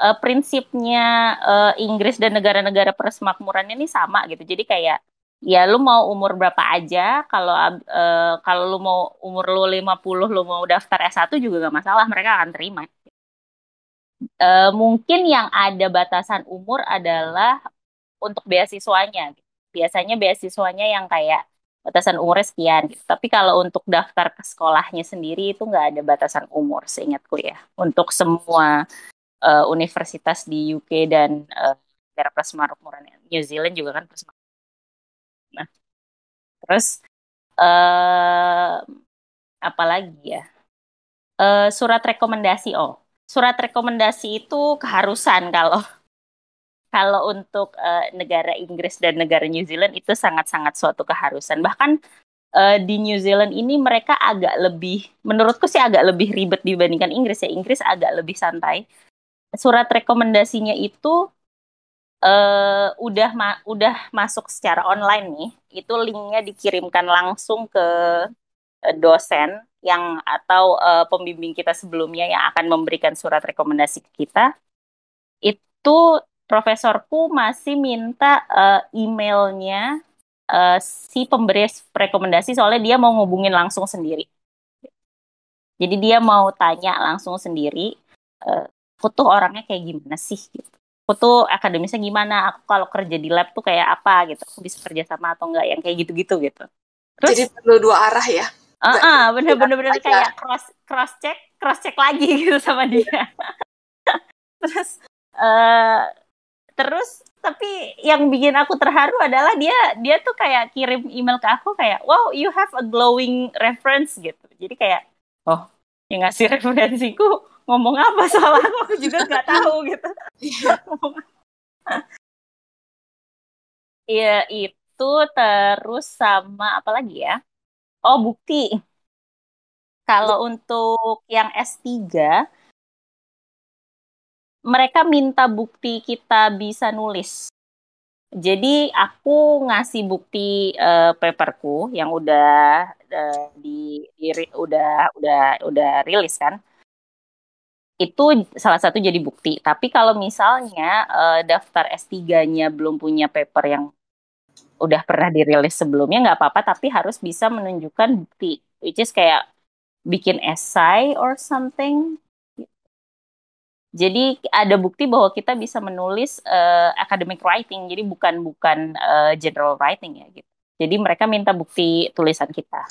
uh, prinsipnya uh, Inggris dan negara-negara persemakmuran ini sama gitu. Jadi kayak ya lu mau umur berapa aja kalau uh, kalau lu mau umur lu 50 lu mau daftar S1 juga gak masalah mereka akan terima uh, mungkin yang ada batasan umur adalah untuk beasiswanya biasanya beasiswanya yang kayak batasan umurnya sekian gitu. tapi kalau untuk daftar ke sekolahnya sendiri itu nggak ada batasan umur seingatku ya untuk semua uh, universitas di UK dan uh, daerah persemakmuran New Zealand juga kan persemakmuran Nah, terus uh, apa lagi ya? Uh, surat rekomendasi. Oh, surat rekomendasi itu keharusan kalau kalau untuk uh, negara Inggris dan negara New Zealand itu sangat-sangat suatu keharusan. Bahkan uh, di New Zealand ini mereka agak lebih, menurutku sih agak lebih ribet dibandingkan Inggris ya. Inggris agak lebih santai. Surat rekomendasinya itu uh, udah ma udah masuk secara online nih, itu linknya dikirimkan langsung ke uh, dosen yang atau uh, pembimbing kita sebelumnya yang akan memberikan surat rekomendasi ke kita. Itu profesorku masih minta uh, emailnya uh, si pemberi rekomendasi soalnya dia mau ngubungin langsung sendiri. Jadi dia mau tanya langsung sendiri, uh, foto orangnya kayak gimana sih gitu aku tuh akademisnya gimana aku kalau kerja di lab tuh kayak apa gitu aku bisa kerja sama atau enggak yang kayak gitu-gitu gitu terus jadi perlu dua arah ya uh -uh, bener-bener bener kayak cross cross check cross check lagi gitu sama dia. Terus uh, terus tapi yang bikin aku terharu adalah dia dia tuh kayak kirim email ke aku kayak wow you have a glowing reference gitu. Jadi kayak oh yang ngasih referensiku ngomong apa soal aku? Juga nggak tahu gitu. Iya itu terus sama apa lagi ya oh bukti. Kalau untuk yang S3 mereka minta bukti kita bisa nulis. Jadi aku ngasih bukti uh, paperku yang udah uh, di, di udah udah udah rilis kan. Itu salah satu jadi bukti. Tapi kalau misalnya uh, daftar S3-nya belum punya paper yang udah pernah dirilis sebelumnya nggak apa-apa, tapi harus bisa menunjukkan bukti, which is kayak bikin essay or something. Jadi ada bukti bahwa kita bisa menulis uh, academic writing, jadi bukan bukan uh, general writing ya gitu. Jadi mereka minta bukti tulisan kita.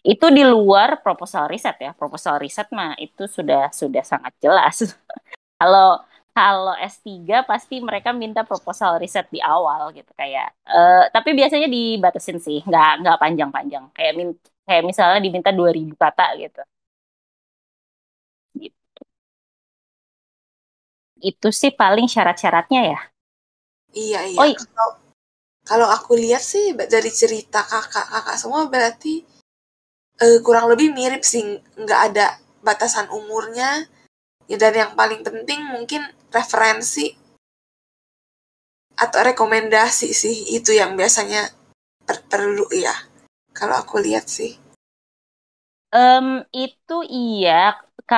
Itu di luar proposal riset ya proposal riset mah itu sudah sudah sangat jelas kalau kalau S3 pasti mereka minta proposal riset di awal gitu kayak uh, tapi biasanya dibatasin sih nggak nggak panjang-panjang kayak min kayak misalnya diminta 2000 kata gitu gitu itu sih paling syarat-syaratnya ya. Iya iya. Oh, i- Kalau kalau aku lihat sih dari cerita kakak-kakak semua berarti eh, kurang lebih mirip sih, nggak ada batasan umurnya. Ya, dan yang paling penting mungkin referensi atau rekomendasi sih itu yang biasanya per- perlu ya. Kalau aku lihat sih. Em, itu iya, ka,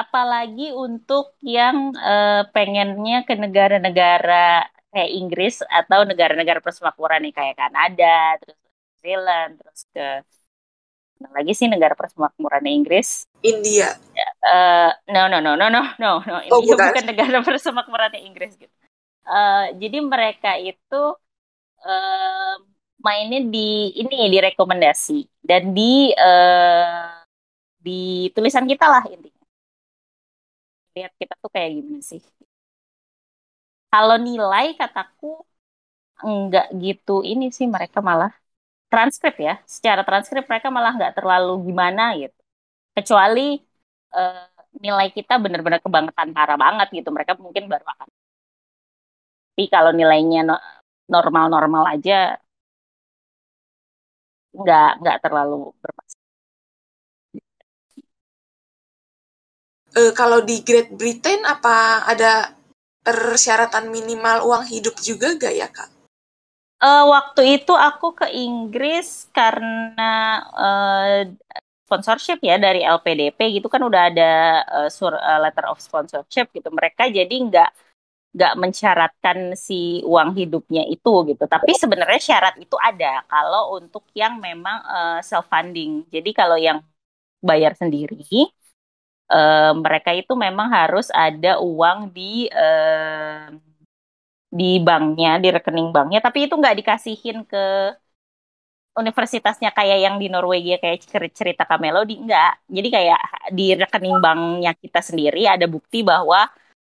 apalagi untuk yang eh, pengennya ke negara-negara kayak Inggris atau negara-negara persemakmuran nih kayak Kanada, terus New Zealand, terus ke mana lagi sih negara persemakmuran Inggris. India. Eh, no no no no no no no Oh, India bukan. bukan negara persemakmuran Inggris gitu. Eh, jadi mereka itu eh, mainnya di ini di rekomendasi dan di eh, di tulisan kita lah intinya. Lihat kita tuh kayak gimana sih. Kalau nilai kataku enggak gitu ini sih mereka malah transkrip ya. Secara transkrip mereka malah nggak terlalu gimana gitu. Kecuali eh, nilai kita benar-benar kebangetan parah banget gitu. Mereka mungkin baru akan. Tapi kalau nilainya no- normal-normal aja nggak nggak terlalu bermasalah. Eh, kalau di Great Britain apa ada persyaratan minimal uang hidup juga gak ya kak? Eh, waktu itu aku ke Inggris karena eh, sponsorship ya dari LPDP gitu kan udah ada eh, sur eh, letter of sponsorship gitu. Mereka jadi nggak nggak mensyaratkan si uang hidupnya itu gitu. Tapi sebenarnya syarat itu ada kalau untuk yang memang self funding. Jadi kalau yang bayar sendiri eh, mereka itu memang harus ada uang di eh, di banknya, di rekening banknya, tapi itu nggak dikasihin ke universitasnya kayak yang di Norwegia kayak cer- cerita Kamelody enggak. Jadi kayak di rekening banknya kita sendiri ada bukti bahwa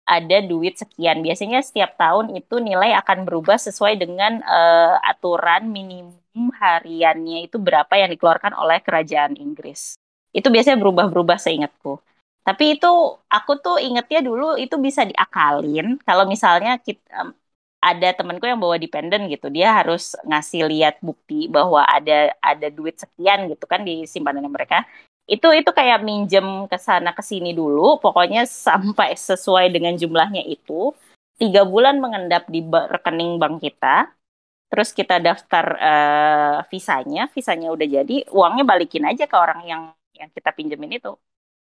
ada duit sekian. Biasanya setiap tahun itu nilai akan berubah sesuai dengan eh, aturan minimum hariannya itu berapa yang dikeluarkan oleh kerajaan Inggris. Itu biasanya berubah-berubah seingatku. Tapi itu aku tuh ingetnya dulu itu bisa diakalin kalau misalnya kita, ada temanku yang bawa dependent gitu. Dia harus ngasih lihat bukti bahwa ada ada duit sekian gitu kan di simpanan mereka. Itu itu kayak minjem ke sana ke sini dulu. Pokoknya sampai sesuai dengan jumlahnya itu tiga bulan mengendap di rekening bank kita. Terus kita daftar eh, visanya. Visanya udah jadi uangnya balikin aja ke orang yang yang kita pinjemin itu.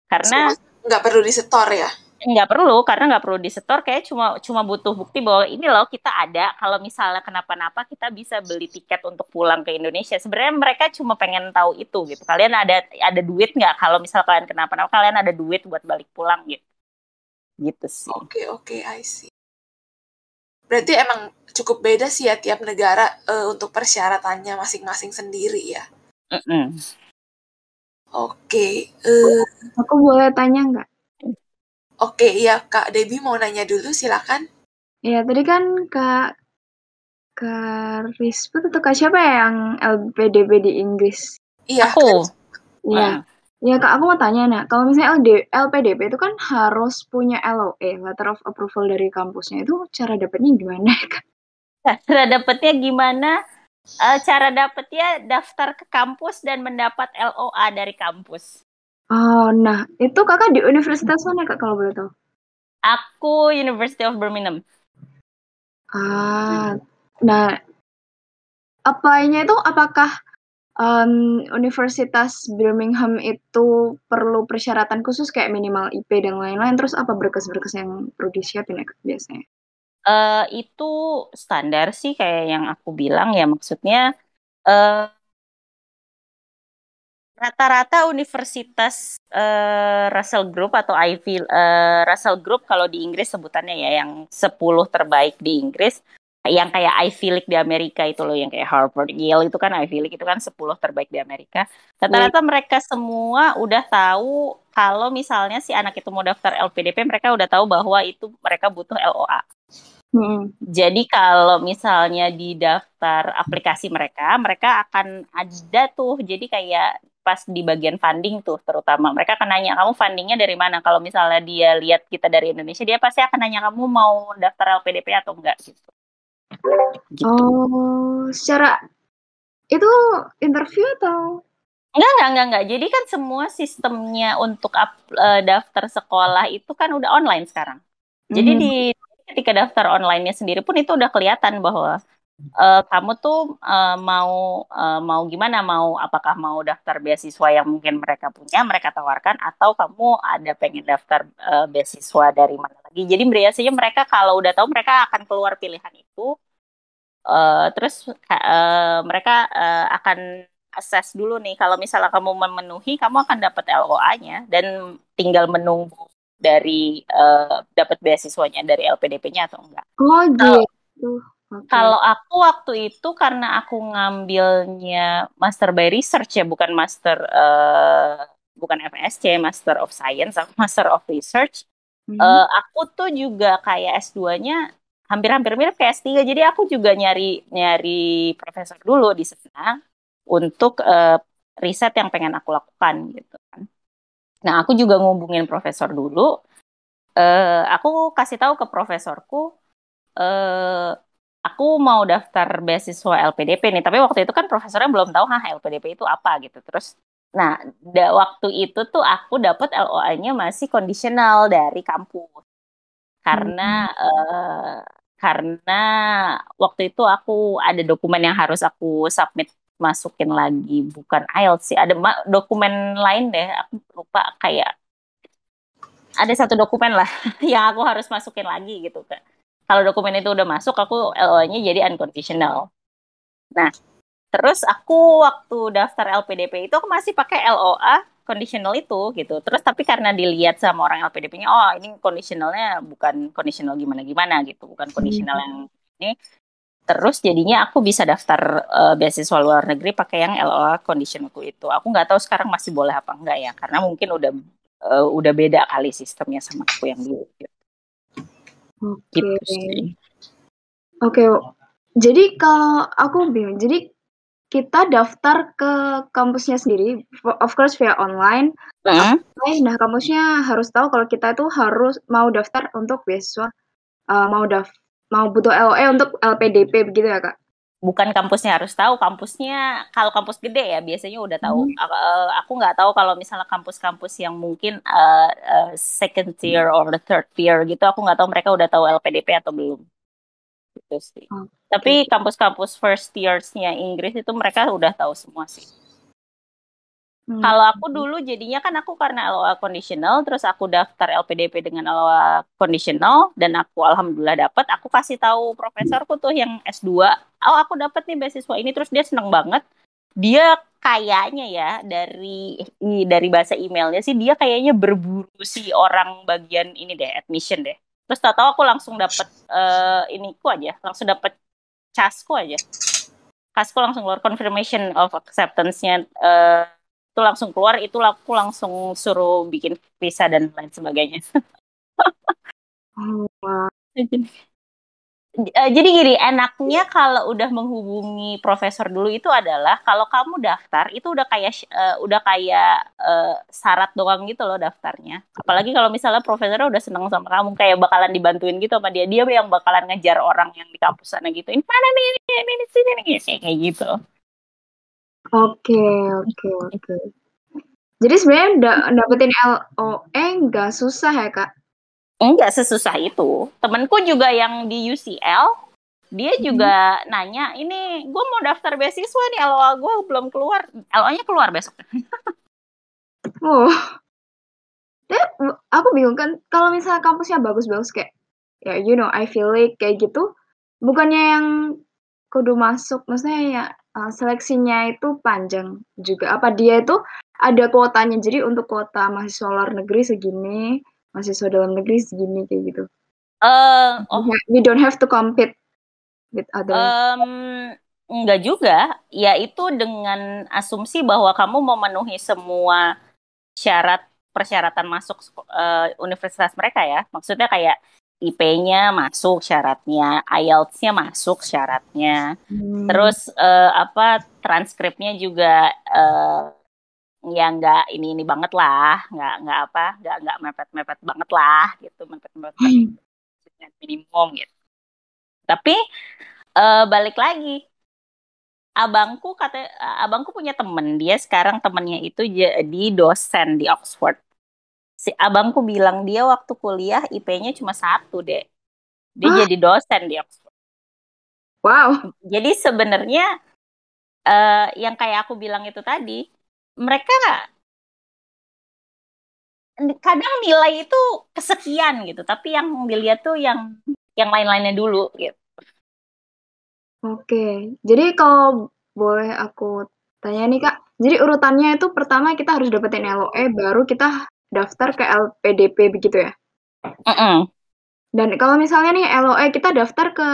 Karena Nggak perlu disetor ya? Nggak perlu karena nggak perlu disetor kayak cuma cuma butuh bukti bahwa ini loh kita ada kalau misalnya kenapa-napa kita bisa beli tiket untuk pulang ke Indonesia sebenarnya mereka cuma pengen tahu itu gitu kalian ada ada duit nggak kalau misal kalian kenapa-napa kalian ada duit buat balik pulang gitu gitu sih Oke oke, I see. Berarti emang cukup beda sih ya tiap negara eh, untuk persyaratannya masing-masing sendiri ya. Mm-mm. Oke, eh, Aku boleh tanya nggak? Oke ya Kak Debbie mau nanya dulu silakan. Ya, tadi kan Kak Kak Risput atau Kak siapa ya yang LPDP di Inggris? Iya, aku Iya. Mm. Ya, Kak, aku mau tanya, nah, kalau misalnya LD, LPDP itu kan harus punya LOA, Letter of Approval dari kampusnya. Itu cara dapetnya gimana, Kak? cara dapetnya gimana Eh, cara dapetnya daftar ke kampus dan mendapat LOA dari kampus Oh, nah, itu Kakak di universitas mana, Kak, kalau boleh tahu? aku University of Birmingham Ah, nah, apply-nya itu apakah em, Universitas Birmingham itu perlu persyaratan khusus kayak minimal IP dan lain-lain? Terus apa berkas-berkas yang perlu disiapin ya, Kak, biasanya? Eh, itu standar sih kayak yang aku bilang ya maksudnya eh, rata-rata universitas eh, Russell Group atau Ivy eh, Russell Group kalau di Inggris sebutannya ya yang 10 terbaik di Inggris yang kayak Ivy League di Amerika itu loh yang kayak Harvard Yale itu kan Ivy League itu kan 10 terbaik di Amerika rata-rata mereka semua udah tahu kalau misalnya si anak itu mau daftar LPDP mereka udah tahu bahwa itu mereka butuh LOA Hmm. jadi kalau misalnya di daftar aplikasi mereka, mereka akan ada tuh. Jadi kayak pas di bagian funding tuh terutama mereka akan nanya kamu fundingnya dari mana kalau misalnya dia lihat kita dari Indonesia dia pasti akan nanya kamu mau daftar LPDP atau enggak gitu. gitu. Oh, secara itu interview atau Enggak, enggak, enggak, enggak. Jadi kan semua sistemnya untuk up, uh, daftar sekolah itu kan udah online sekarang. Jadi hmm. di ketika daftar online-nya sendiri pun itu udah kelihatan bahwa uh, kamu tuh uh, mau uh, mau gimana mau apakah mau daftar beasiswa yang mungkin mereka punya mereka tawarkan atau kamu ada pengen daftar uh, beasiswa dari mana lagi jadi biasanya mereka kalau udah tahu mereka akan keluar pilihan itu uh, terus uh, mereka uh, akan assess dulu nih kalau misalnya kamu memenuhi kamu akan dapat LOA-nya dan tinggal menunggu dari uh, dapat beasiswanya dari LPDP-nya atau enggak. Oh gitu. Okay. Kalau aku waktu itu karena aku ngambilnya master by research ya, bukan master uh, bukan FSC, Master of Science, Master of Research. Hmm. Uh, aku tuh juga kayak S2-nya hampir-hampir mirip kayak S3. Jadi aku juga nyari nyari profesor dulu di sana untuk uh, riset yang pengen aku lakukan gitu kan. Nah, aku juga ngubungin profesor dulu. Uh, aku kasih tahu ke profesorku uh, aku mau daftar beasiswa LPDP nih, tapi waktu itu kan profesornya belum tahu ha LPDP itu apa gitu. Terus nah, da, waktu itu tuh aku dapat LOA-nya masih kondisional dari kampus. Karena hmm. uh, karena waktu itu aku ada dokumen yang harus aku submit masukin lagi bukan IELTS sih ada dokumen lain deh aku lupa kayak ada satu dokumen lah yang aku harus masukin lagi gitu kan kalau dokumen itu udah masuk aku LOA-nya jadi unconditional. Nah, terus aku waktu daftar LPDP itu aku masih pakai LOA conditional itu gitu. Terus tapi karena dilihat sama orang LPDP-nya, oh ini conditionalnya bukan conditional gimana-gimana gitu, bukan conditional yang ini. Terus jadinya aku bisa daftar uh, beasiswa luar negeri pakai yang LOA conditionalku itu. Aku nggak tahu sekarang masih boleh apa enggak ya, karena mungkin udah uh, udah beda kali sistemnya sama aku yang dulu. Gitu. Oke. Gitu Oke. Jadi kalau aku bingung, jadi kita daftar ke kampusnya sendiri, of course via online. Uh. Nah, kampusnya harus tahu kalau kita itu harus mau daftar untuk beasiswa, uh, mau daf mau butuh LOE untuk LPDP begitu ya, Kak? Bukan kampusnya harus tahu kampusnya kalau kampus gede ya biasanya udah tahu hmm. uh, aku nggak tahu kalau misalnya kampus-kampus yang mungkin uh, uh, second tier or the third tier gitu aku nggak tahu mereka udah tahu LPDP atau belum gitu sih okay. tapi kampus-kampus first tiersnya Inggris itu mereka udah tahu semua sih Hmm. Kalau aku dulu jadinya kan aku karena LOA conditional, terus aku daftar LPDP dengan LOA conditional dan aku alhamdulillah dapat. Aku kasih tahu profesorku tuh yang S2, oh aku dapat nih beasiswa ini, terus dia seneng banget. Dia kayaknya ya dari dari bahasa emailnya sih dia kayaknya berburu si orang bagian ini deh admission deh. Terus tahu-tahu aku langsung dapat uh, ini ku aja, langsung dapat casku aja. Casku langsung keluar confirmation of acceptance-nya uh, itu langsung keluar itu aku langsung suruh bikin visa dan lain sebagainya. Eh, jadi gini enaknya kalau udah menghubungi profesor dulu itu adalah kalau kamu daftar itu udah kayak uh, udah kayak uh, syarat doang gitu loh daftarnya. Apalagi kalau misalnya profesornya udah seneng sama kamu kayak bakalan dibantuin gitu sama dia dia yang bakalan ngejar orang yang di kampus sana gitu. Ini mana nih ini ini sini nih kayak gitu Oke oke oke. Jadi sebenarnya da dapetin LOE nggak susah ya, Kak? Enggak sesusah itu. Temenku juga yang di UCL, dia hmm. juga nanya, "Ini gue mau daftar beasiswa nih, LOA gue belum keluar." LOA-nya keluar besok. Oh. Ya, aku bingung kan kalau misalnya kampusnya bagus-bagus kayak ya you know, I feel like kayak gitu, bukannya yang kudu masuk maksudnya ya uh, seleksinya itu panjang juga. Apa dia itu ada kuotanya? Jadi untuk kuota mahasiswa luar negeri segini, mahasiswa dalam negeri segini kayak gitu. Uh, oh. We don't have to compete with other. Um, enggak juga. Ya itu dengan asumsi bahwa kamu memenuhi semua syarat persyaratan masuk uh, universitas mereka ya. Maksudnya kayak IP-nya masuk syaratnya, IELTS-nya masuk syaratnya. Hmm. Terus uh, apa transkripnya juga uh, ya nggak ini ini banget lah nggak nggak apa nggak nggak mepet mepet banget lah gitu mepet mepet Hmm. dengan minimum gitu tapi eh, balik lagi abangku kata abangku punya temen dia sekarang temennya itu jadi dosen di Oxford si abangku bilang dia waktu kuliah IP-nya cuma satu deh dia Hah? jadi dosen di Oxford Wow. jadi sebenarnya eh, yang kayak aku bilang itu tadi mereka kadang nilai itu kesekian gitu tapi yang dilihat tuh yang yang lain-lainnya dulu gitu Oke. Jadi kalau boleh aku tanya nih Kak, jadi urutannya itu pertama kita harus dapetin LOE baru kita daftar ke LPDP begitu ya? Mm-mm. Dan kalau misalnya nih LOE kita daftar ke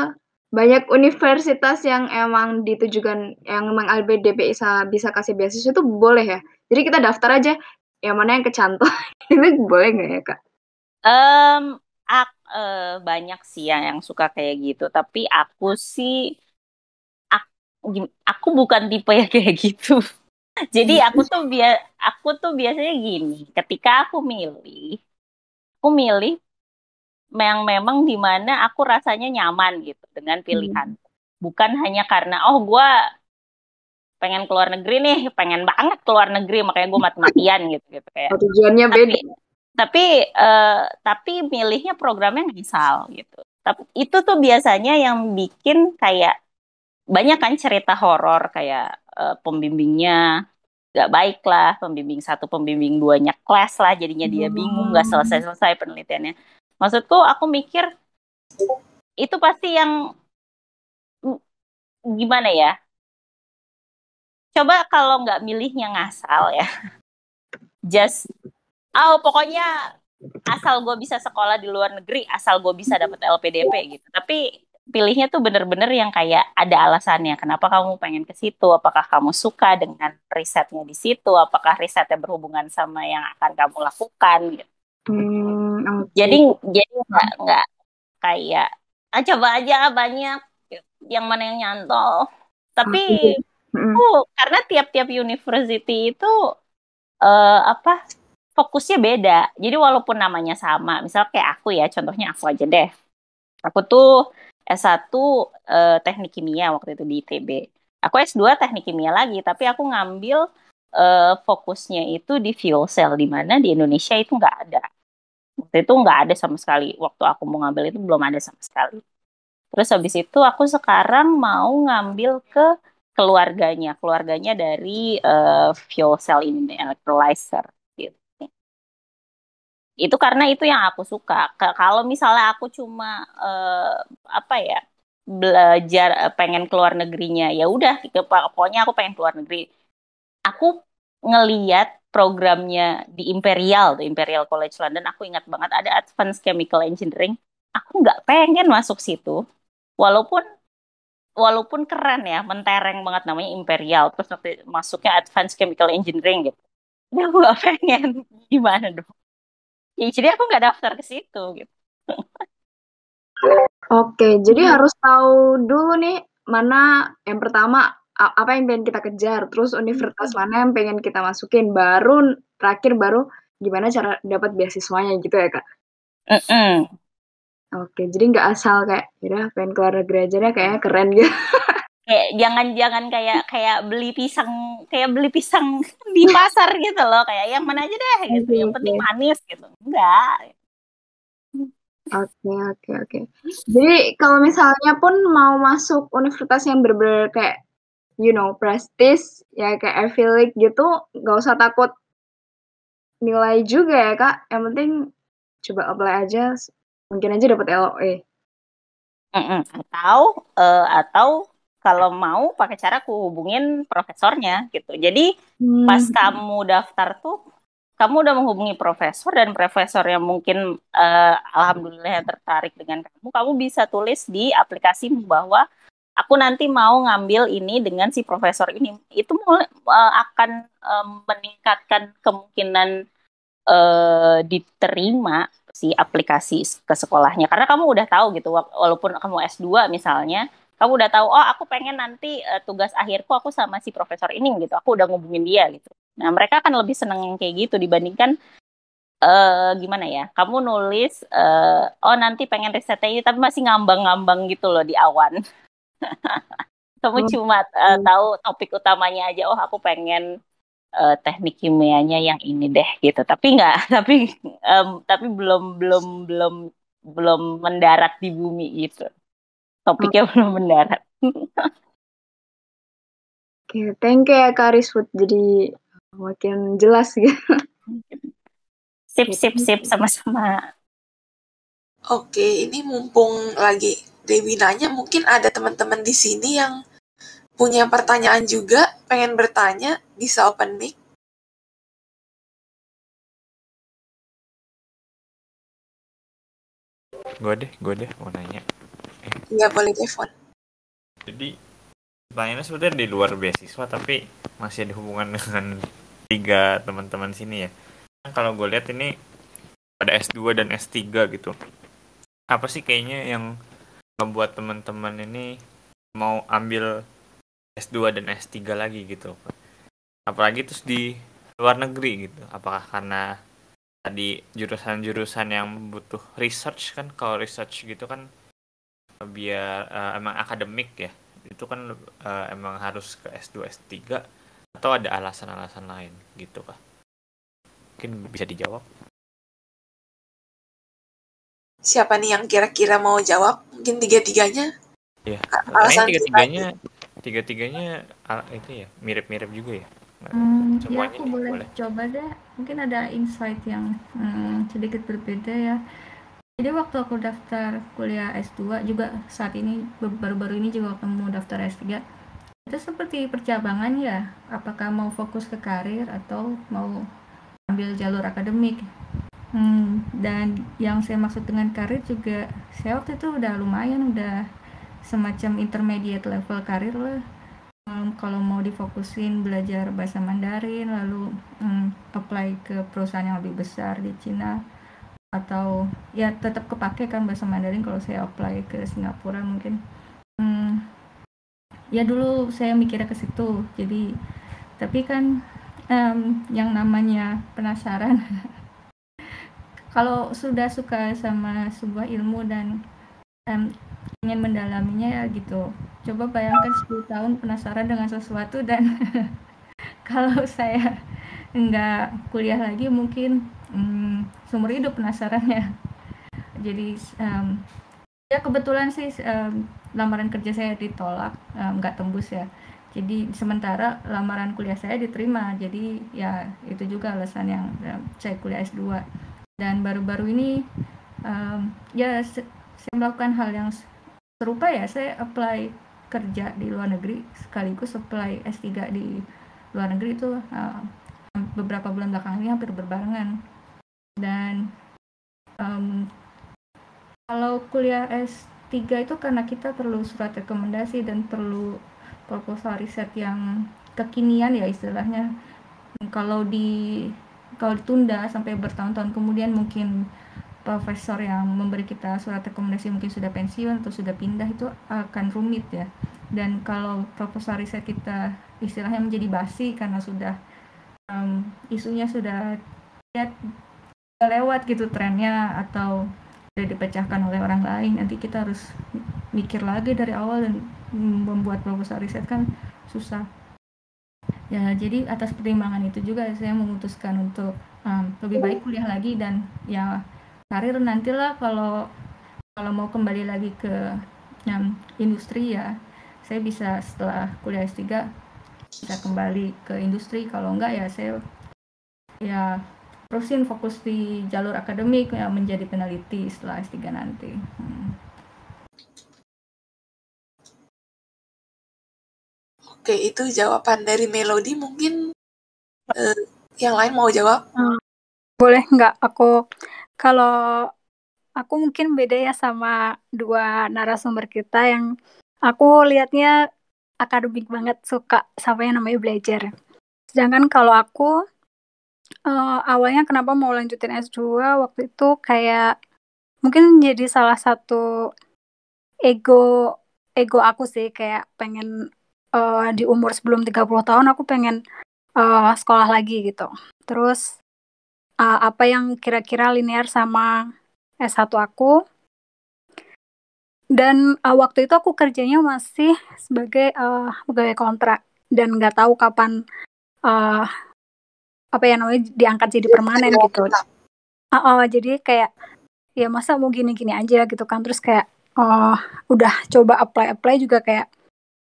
banyak universitas yang emang ditujukan yang emang LPDP bisa bisa kasih beasiswa itu boleh ya? Jadi kita daftar aja yang mana yang kecantol itu boleh nggak ya Kak? Em, ak- eh, banyak sih yang, yang suka kayak gitu tapi aku sih aku bukan tipe yang kayak gitu jadi aku tuh bia aku tuh biasanya gini ketika aku milih aku milih yang memang di mana aku rasanya nyaman gitu dengan pilihan. Bukan hanya karena oh gua pengen keluar negeri nih pengen banget keluar negeri makanya gue mati-matian gitu gitu kayak. Oh, tujuannya beda. tapi tapi eh, tapi milihnya programnya misal gitu. Tapi itu tuh biasanya yang bikin kayak banyak kan cerita horor kayak eh, pembimbingnya. Gak baik lah pembimbing satu pembimbing duanya kelas lah jadinya dia bingung nggak selesai selesai penelitiannya. Maksudku aku mikir itu pasti yang gimana ya? Coba kalau nggak milihnya ngasal ya. Just oh pokoknya asal gue bisa sekolah di luar negeri asal gue bisa dapat LPDP gitu. Tapi pilihnya tuh bener-bener yang kayak ada alasannya kenapa kamu pengen ke situ apakah kamu suka dengan risetnya di situ apakah risetnya berhubungan sama yang akan kamu lakukan gitu Hmm, oke. jadi jadi nggak nggak kayak ah coba aja banyak yang mana yang nyantol tapi Mm-mm. tuh karena tiap-tiap university itu eh, apa fokusnya beda. Jadi walaupun namanya sama, misal kayak aku ya, contohnya aku aja deh. Aku tuh S1 eh, teknik kimia waktu itu di ITB. Aku S2 teknik kimia lagi, tapi aku ngambil eh, fokusnya itu di fuel cell, di mana di Indonesia itu nggak ada. Waktu itu nggak ada sama sekali. Waktu aku mau ngambil itu belum ada sama sekali. Terus habis itu aku sekarang mau ngambil ke keluarganya, keluarganya dari eh, fuel cell ini, electrolyzer. Itu karena itu yang aku suka. Kalau misalnya aku cuma eh, apa ya belajar eh, pengen keluar negerinya, ya udah, gitu. pokoknya aku pengen keluar negeri. Aku ngeliat programnya di Imperial, di Imperial College London, aku ingat banget ada Advanced Chemical Engineering. Aku nggak pengen masuk situ, walaupun walaupun keren ya, mentereng banget namanya Imperial, terus nanti masuknya Advanced Chemical Engineering gitu. Ya aku gak pengen, gimana dong? Ya, jadi aku nggak daftar ke situ gitu. Oke, jadi Hmm. harus tahu dulu nih mana yang pertama apa yang pengen kita kejar, terus universitas mana yang pengen kita masukin, baru terakhir baru gimana cara dapat beasiswanya gitu ya kak. Mm-mm. Oke, jadi nggak asal kayak, ya pengen keluar negeri aja deh, kayaknya keren gitu. Kayak jangan-jangan kayak kayak beli pisang kayak beli pisang di pasar gitu loh, kayak yang mana aja deh gitu. Yang penting manis gitu. Enggak. Oke, oke, oke. Jadi kalau misalnya pun mau masuk universitas yang bener-bener kayak, you know, prestis, ya kayak League gitu, nggak usah takut nilai juga ya kak. Yang penting coba apply aja, mungkin aja dapat LOE. Mm-mm. Atau eh, atau kalau mau pakai cara aku hubungin profesornya gitu. Jadi pas Hmm. kamu daftar tuh kamu udah menghubungi profesor dan profesor yang mungkin eh, alhamdulillah yang tertarik dengan kamu, kamu bisa tulis di aplikasi bahwa aku nanti mau ngambil ini dengan si profesor ini. Itu mulai eh, akan eh, meningkatkan kemungkinan eh, diterima si aplikasi ke sekolahnya karena kamu udah tahu gitu wa- walaupun kamu S2 misalnya kamu udah tahu oh aku pengen nanti eh, tugas akhirku aku sama si profesor ini gitu aku udah ngubungin dia gitu Nah, mereka akan lebih seneng yang kayak gitu dibandingkan uh, gimana ya? Kamu nulis uh, oh nanti pengen risetnya ini tapi masih ngambang-ngambang gitu loh di awan. Kamu cuma uh, tahu topik utamanya aja. Oh, aku pengen uh, teknik kimianya yang ini deh gitu. Tapi nggak, tapi um, tapi belum belum belum belum mendarat di bumi gitu. Topiknya hmm. belum mendarat. Oke, okay, thank you ya Kak Riswood. Jadi makin jelas gitu. Sip, sip, sip, sama-sama. Oke, ini mumpung lagi Dewi nanya, mungkin ada teman-teman di sini yang punya pertanyaan juga, pengen bertanya, bisa open mic. Gue deh, gue deh mau nanya. Eh. boleh telepon. Jadi pertanyaannya sebetulnya di luar beasiswa tapi masih ada hubungan dengan tiga teman-teman sini ya nah, kalau gue lihat ini ada S2 dan S3 gitu apa sih kayaknya yang membuat teman-teman ini mau ambil S2 dan S3 lagi gitu apalagi terus di luar negeri gitu apakah karena tadi jurusan-jurusan yang butuh research kan kalau research gitu kan biar uh, emang akademik ya itu kan uh, emang harus ke S2 S3 atau ada alasan-alasan lain gitu kah? Mungkin bisa dijawab. Siapa nih yang kira-kira mau jawab? Mungkin tiga-tiganya? Iya. Alasan tiga-tiganya tiga-tiganya itu ya mirip-mirip juga ya. Hmm, ya aku boleh, boleh coba deh. Mungkin ada insight yang hmm, sedikit berbeda ya. Jadi waktu aku daftar kuliah S2 juga saat ini baru-baru ini juga waktu mau daftar S3 itu seperti percabangan ya apakah mau fokus ke karir atau mau ambil jalur akademik. Hmm, dan yang saya maksud dengan karir juga saya waktu itu udah lumayan udah semacam intermediate level karir lah. Um, kalau mau difokusin belajar bahasa Mandarin lalu um, apply ke perusahaan yang lebih besar di Cina atau ya tetap kepake kan bahasa Mandarin kalau saya apply ke Singapura mungkin. Hmm, ya dulu saya mikirnya ke situ. Jadi tapi kan um, yang namanya penasaran kalau sudah suka sama sebuah ilmu dan um, ingin mendalaminya ya gitu coba bayangkan 10 tahun penasaran dengan sesuatu dan kalau saya nggak kuliah lagi mungkin hmm, seumur hidup penasarannya jadi um, ya kebetulan sih um, lamaran kerja saya ditolak nggak um, tembus ya. Jadi sementara lamaran kuliah saya diterima. Jadi ya itu juga alasan yang um, saya kuliah S2 dan baru-baru ini um, ya saya melakukan hal yang serupa ya. Saya apply kerja di luar negeri sekaligus apply S3 di luar negeri itu uh, beberapa bulan belakangan ini hampir berbarengan dan um, kalau kuliah S3 itu karena kita perlu surat rekomendasi dan perlu proposal riset yang kekinian ya istilahnya. Kalau di kalau ditunda sampai bertahun-tahun kemudian mungkin profesor yang memberi kita surat rekomendasi mungkin sudah pensiun atau sudah pindah itu akan rumit ya. Dan kalau proposal riset kita istilahnya menjadi basi karena sudah um, isunya sudah lewat gitu trennya atau sudah dipecahkan oleh orang lain nanti kita harus mikir lagi dari awal dan membuat proposal riset kan susah. Ya jadi atas pertimbangan itu juga saya memutuskan untuk um, lebih baik kuliah lagi dan ya karir nantilah kalau kalau mau kembali lagi ke um, industri ya saya bisa setelah kuliah S3 bisa kembali ke industri. Kalau enggak ya saya ya terusin fokus di jalur akademik ya menjadi peneliti setelah S3 nanti. Hmm. Oke, itu jawaban dari Melody. Mungkin uh, yang lain mau jawab? Hmm. Boleh nggak? Aku kalau aku mungkin beda ya sama dua narasumber kita yang aku lihatnya akademik banget suka sama yang namanya belajar. Sedangkan kalau aku uh, awalnya kenapa mau lanjutin S2 waktu itu kayak mungkin jadi salah satu ego ego aku sih kayak pengen uh, di umur sebelum 30 tahun aku pengen uh, sekolah lagi gitu. Terus uh, apa yang kira-kira linear sama S1 aku. Dan uh, waktu itu aku kerjanya masih sebagai uh, pegawai kontrak dan nggak tahu kapan uh, apa ya namanya diangkat jadi permanen gitu. Uh, uh, jadi kayak ya masa mau gini-gini aja gitu kan. Terus kayak oh udah coba apply apply juga kayak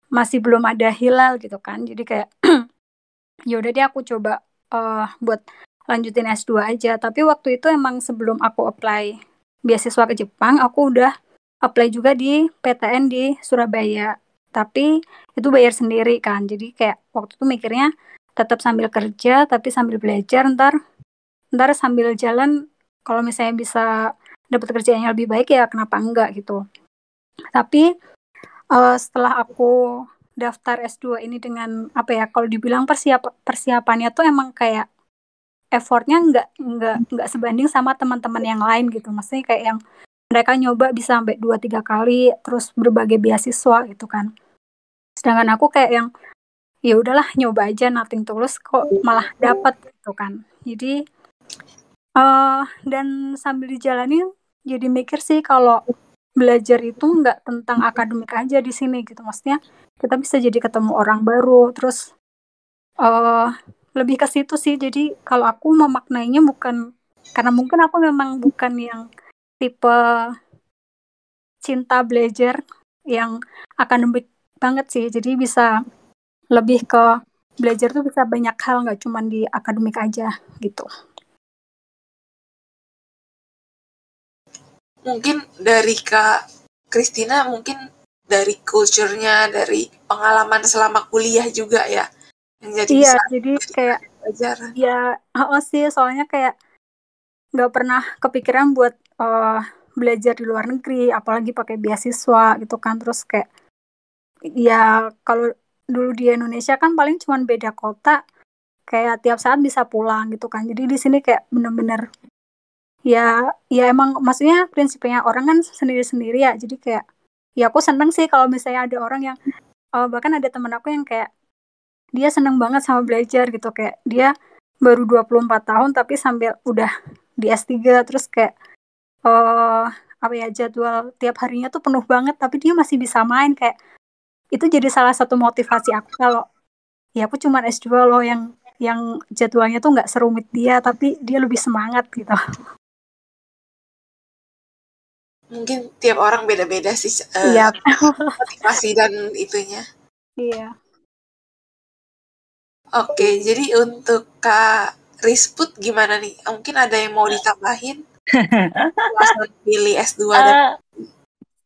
masih belum ada hilal gitu kan. Jadi kayak ya udah deh aku coba uh, buat lanjutin S2 aja. Tapi waktu itu emang sebelum aku apply beasiswa ke Jepang aku udah apply juga di PTN di Surabaya. Tapi itu bayar sendiri kan. Jadi kayak waktu itu mikirnya tetap sambil kerja tapi sambil belajar ntar ntar sambil jalan kalau misalnya bisa dapat kerjaan yang lebih baik ya kenapa enggak gitu. Tapi uh, setelah aku daftar S2 ini dengan apa ya kalau dibilang persiap persiapannya tuh emang kayak effortnya nggak nggak nggak sebanding sama teman-teman yang lain gitu. Maksudnya kayak yang mereka nyoba bisa sampai dua tiga kali terus berbagai beasiswa gitu kan. Sedangkan aku kayak yang ya udahlah nyoba aja nating tulus kok malah dapat gitu kan. Jadi uh, dan sambil dijalani jadi mikir sih kalau belajar itu nggak tentang akademik aja di sini gitu. Maksudnya kita bisa jadi ketemu orang baru terus uh, lebih ke situ sih. Jadi kalau aku memaknainya bukan karena mungkin aku memang bukan yang tipe cinta belajar yang akademik banget sih. Jadi bisa lebih ke belajar tuh bisa banyak hal nggak cuma di akademik aja gitu. Mungkin dari Kak Kristina mungkin dari culture-nya, dari pengalaman selama kuliah juga ya. Yang jadi iya, jadi kayak belajar. Ya, oh sih, soalnya kayak nggak pernah kepikiran buat uh, belajar di luar negeri, apalagi pakai beasiswa gitu kan. Terus kayak ya kalau dulu di Indonesia kan paling cuma beda kota kayak tiap saat bisa pulang gitu kan. Jadi di sini kayak bener-bener ya ya emang maksudnya prinsipnya orang kan sendiri-sendiri ya. Jadi kayak ya aku seneng sih kalau misalnya ada orang yang oh, bahkan ada temen aku yang kayak dia seneng banget sama belajar gitu. Kayak dia baru 24 tahun tapi sambil udah di S3 terus kayak uh, apa ya jadwal tiap harinya tuh penuh banget tapi dia masih bisa main. Kayak itu jadi salah satu motivasi aku kalau ya aku cuma S2 loh yang yang jadwalnya tuh nggak serumit dia tapi dia lebih semangat gitu. Mungkin tiap orang beda-beda sih uh, iya. motivasi dan itunya. Iya. Oke jadi untuk kak Risput gimana nih? Mungkin ada yang mau ditambahin? Pilih S2 uh, dan eh,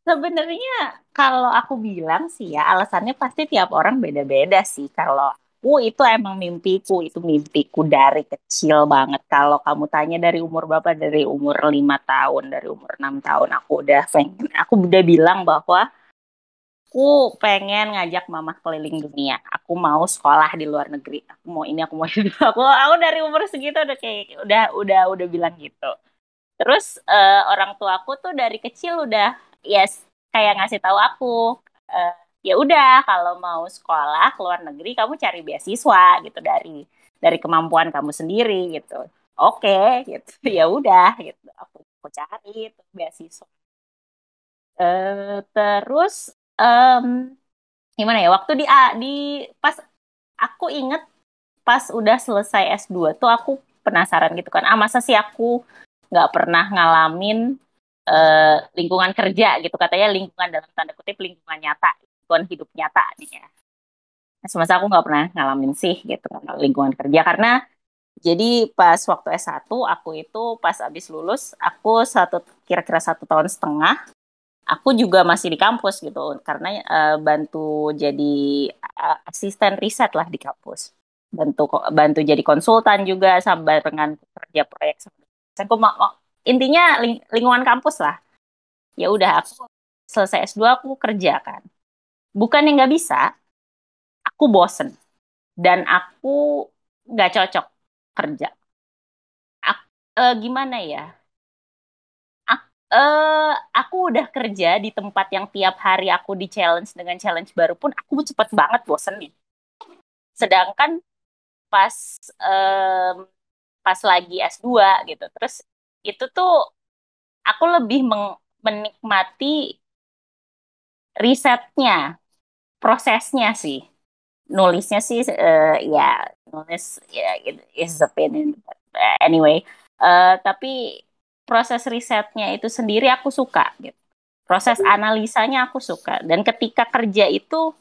sebenarnya kalau aku bilang sih ya alasannya pasti tiap orang beda-beda sih. Kalau aku itu emang mimpiku, itu mimpiku dari kecil banget. Kalau kamu tanya dari umur berapa, dari umur lima tahun, dari umur enam tahun, aku udah pengen, aku udah bilang bahwa aku pengen ngajak mama keliling dunia. Aku mau sekolah di luar negeri. Aku mau ini, aku mau itu. Aku, aku dari umur segitu udah kayak udah udah udah bilang gitu. Terus uh, orang tua aku tuh dari kecil udah yes kayak ngasih tahu aku uh, ya udah kalau mau sekolah ke luar negeri kamu cari beasiswa gitu dari dari kemampuan kamu sendiri gitu. Oke okay, gitu. Ya udah gitu. Aku aku cari itu beasiswa. Uh, terus um, gimana ya waktu di di pas aku inget pas udah selesai S2 tuh aku penasaran gitu kan. Ah masa sih aku nggak pernah ngalamin uh, lingkungan kerja gitu. Katanya lingkungan dalam tanda kutip lingkungan nyata lingkungan hidup nyata nih ya. Semasa aku nggak pernah ngalamin sih gitu lingkungan kerja. Karena jadi pas waktu S1 aku itu pas abis lulus aku satu kira-kira satu tahun setengah aku juga masih di kampus gitu. Karena uh, bantu jadi uh, asisten riset lah di kampus. Bantu bantu jadi konsultan juga sama dengan kerja proyek aku mau intinya ling lingkungan kampus lah. Ya udah aku selesai S2 aku kerja kan. Bukan yang nggak bisa aku bosen. Dan aku nggak cocok kerja. Aku, uh, eh, gimana ya? Aku, uh, eh, aku udah kerja di tempat yang tiap hari aku di challenge dengan challenge baru pun aku cepet banget bosen nih. Sedangkan pas um, pas lagi S2 gitu. Terus itu tuh aku lebih menikmati risetnya, prosesnya sih. Nulisnya sih uh, ya nulis ya yeah, is a pain in anyway. Uh, tapi proses risetnya itu sendiri aku suka gitu. Proses analisanya aku suka dan ketika kerja itu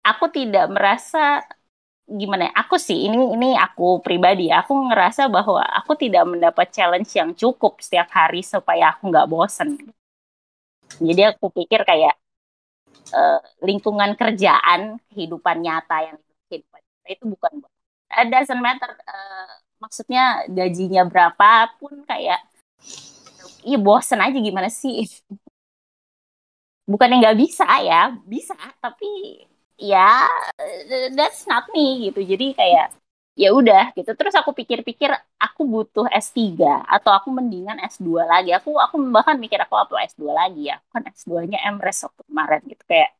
aku tidak merasa gimana ya, aku sih ini ini aku pribadi aku ngerasa bahwa aku tidak mendapat challenge yang cukup setiap hari supaya aku nggak bosen. Jadi aku pikir kayak uh, lingkungan kerjaan kehidupan nyata yang kehidupan nyata itu bukan it doesn't matter uh, maksudnya gajinya berapa pun kayak iya bosen aja gimana sih? Bukan yang nggak bisa ya bisa tapi ya that's not me gitu. Jadi kayak ya udah gitu. Terus aku pikir-pikir aku butuh S3 atau aku mendingan S2 lagi. Aku aku bahkan mikir aku apa S2 lagi ya. Kan S2-nya MRes waktu kemarin gitu. Kayak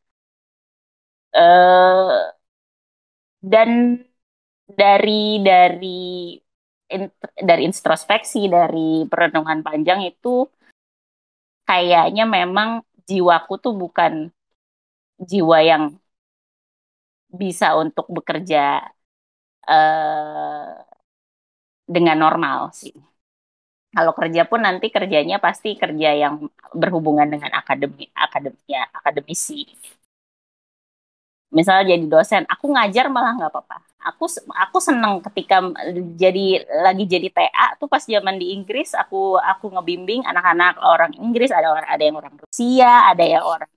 uh, dan dari dari in, dari introspeksi dari perenungan panjang itu kayaknya memang jiwaku tuh bukan jiwa yang bisa untuk bekerja uh, dengan normal sih. Kalau kerja pun nanti kerjanya pasti kerja yang berhubungan dengan akademi, akademia, akademisi. Misalnya jadi dosen, aku ngajar malah nggak apa-apa. Aku aku seneng ketika jadi lagi jadi TA tuh pas zaman di Inggris aku aku ngebimbing anak-anak orang Inggris ada orang ada yang orang Rusia ada yang orang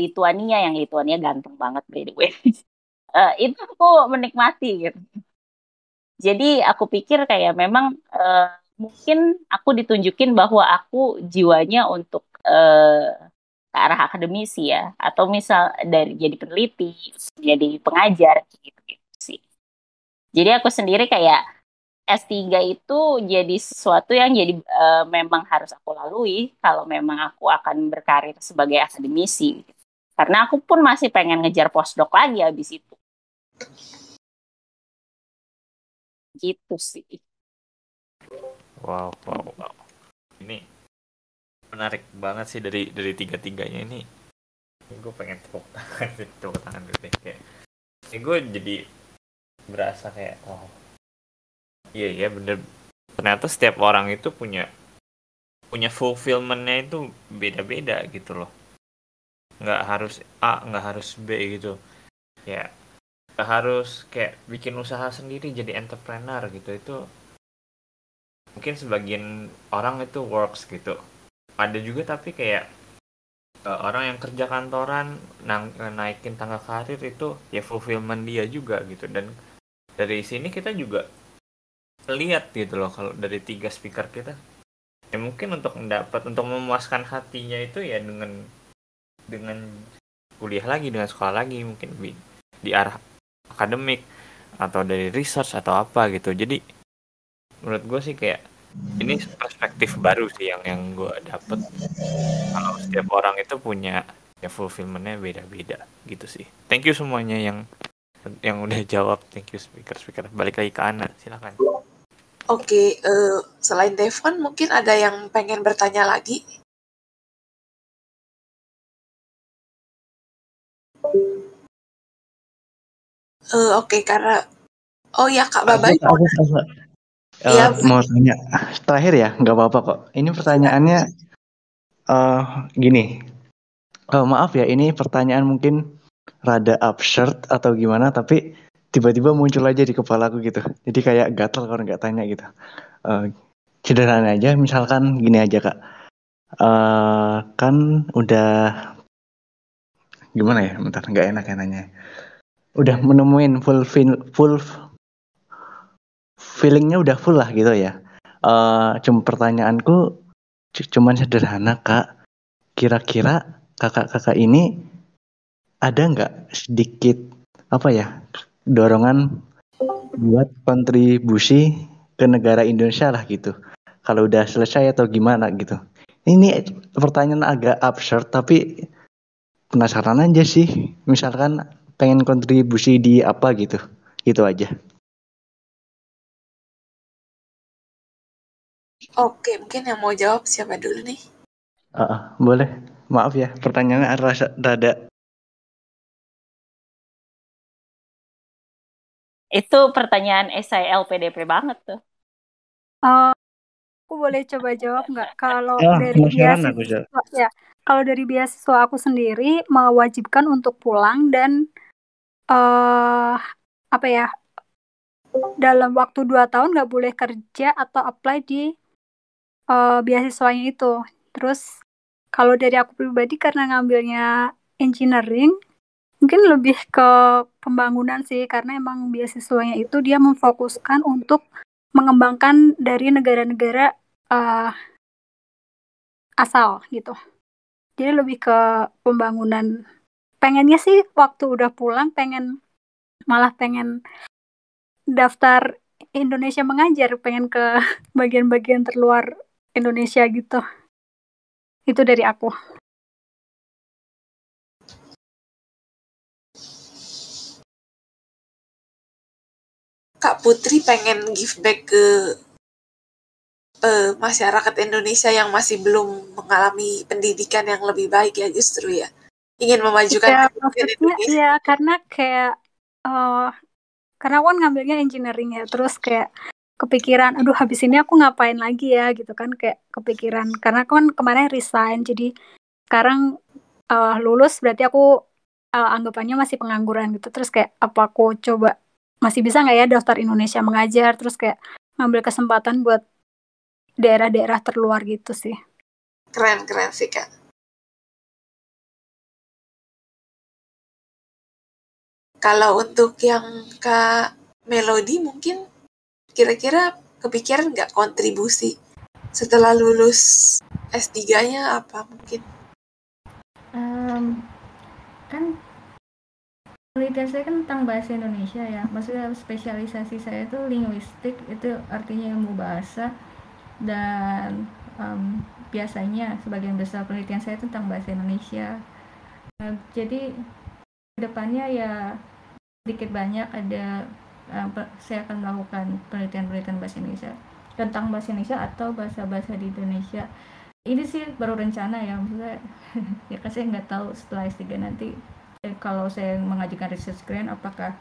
Lituania yang Lituania ganteng banget by the way. uh, itu aku menikmati gitu. Jadi aku pikir kayak memang uh, mungkin aku ditunjukin bahwa aku jiwanya untuk uh, ke arah akademisi ya atau misal dari jadi peneliti, jadi pengajar gitu, gitu sih. Jadi aku sendiri kayak S3 itu jadi sesuatu yang jadi uh, memang harus aku lalui kalau memang aku akan berkarir sebagai akademisi. Gitu. Karena aku pun masih pengen ngejar postdoc lagi habis itu. Gitu sih. Wow, wow, wow. Ini menarik banget sih dari dari tiga tiganya ini. Gue pengen tepuk tangan, tepuk tangan dulu deh kayak. Ini gue jadi berasa kayak, wow. Iya iya bener. Ternyata setiap orang itu punya punya fulfillmentnya itu beda-beda gitu loh nggak harus A nggak harus B gitu. Ya nggak harus kayak bikin usaha sendiri jadi entrepreneur gitu. Itu mungkin sebagian orang itu works gitu. Ada juga tapi kayak uh, orang yang kerja kantoran nang naikin tangga karir itu ya fulfillment dia juga gitu. Dan dari sini kita juga lihat gitu loh kalau dari tiga speaker kita. Ya mungkin untuk mendapat untuk memuaskan hatinya itu ya dengan dengan kuliah lagi dengan sekolah lagi mungkin di, arah akademik atau dari research atau apa gitu. Jadi menurut gue sih kayak ini perspektif baru sih yang yang gue dapet. Kalau setiap orang itu punya ya fulfillmentnya beda-beda gitu sih. Thank you semuanya yang yang udah jawab. Thank you speaker speaker. Balik lagi ke Ana silakan. Oke okay, uh, eh, selain Devon mungkin ada yang pengen bertanya lagi Uh, Oke, okay, karena oh ya Kak aku, Uh, ya. Mau tanya terakhir ya, nggak apa-apa kok. Ini pertanyaannya uh, gini. Uh, maaf ya, ini pertanyaan mungkin rada absurd atau gimana, tapi tiba-tiba muncul aja di kepala aku gitu. Jadi kayak gatel kalau nggak tanya gitu. Uh, sederhana aja, misalkan gini aja kak. Uh, kan udah gimana ya? Bentar nggak enak ya nanya. Udah menemuin full feel, full feelingnya udah full lah gitu ya. Uh, cuma pertanyaanku cuman sederhana kak. Kira-kira kakak-kakak ini ada nggak sedikit apa ya dorongan buat kontribusi ke negara Indonesia lah gitu. Kalau udah selesai atau gimana gitu. Ini pertanyaan agak absurd tapi penasaran aja sih misalkan pengen kontribusi di apa gitu Gitu aja. Oke, mungkin yang mau jawab siapa dulu nih? Uh, boleh. Maaf ya, pertanyaannya rasa rada Itu pertanyaan SIL PDP banget tuh. Uh, aku boleh coba jawab nggak? Kalau oh, dari beasiswa, ya, kalau dari beasiswa aku sendiri mewajibkan untuk pulang dan uh, apa ya dalam waktu dua tahun nggak boleh kerja atau apply di uh, beasiswanya itu. Terus kalau dari aku pribadi karena ngambilnya engineering, mungkin lebih ke pembangunan sih karena emang beasiswanya itu dia memfokuskan untuk mengembangkan dari negara-negara uh, asal gitu. Jadi lebih ke pembangunan. Pengennya sih waktu udah pulang pengen malah pengen daftar Indonesia mengajar, pengen ke bagian-bagian terluar Indonesia gitu. Itu dari aku. Kak Putri pengen give back ke uh, masyarakat Indonesia yang masih belum mengalami pendidikan yang lebih baik ya justru ya. Ingin memajukan ya, Indonesia. Iya karena kayak uh, karena aku kan ngambilnya engineering ya terus kayak kepikiran aduh habis ini aku ngapain lagi ya? Gitu kan kayak kepikiran. Karena aku kan kemarin resign jadi sekarang uh, lulus berarti aku uh, anggapannya masih pengangguran gitu. Terus kayak apa aku coba masih bisa nggak ya daftar Indonesia mengajar? Terus kayak ngambil kesempatan buat daerah-daerah terluar gitu sih. Keren keren sih kak. Kalau untuk yang kak Melody mungkin kira-kira kepikiran nggak kontribusi setelah lulus S3-nya apa mungkin? Um, kan penelitian saya kan tentang bahasa Indonesia ya. Maksudnya spesialisasi saya itu linguistik itu artinya ilmu bahasa. Dan um, biasanya sebagian besar penelitian saya tentang bahasa Indonesia. Uh, jadi ke depannya ya sedikit banyak ada uh, saya akan melakukan penelitian-penelitian bahasa Indonesia. Tentang bahasa Indonesia atau bahasa-bahasa di Indonesia. Ini sih baru rencana ya maksudnya. Ya kan saya nggak tahu setelah S3 nanti kalau saya mengajukan research grant apakah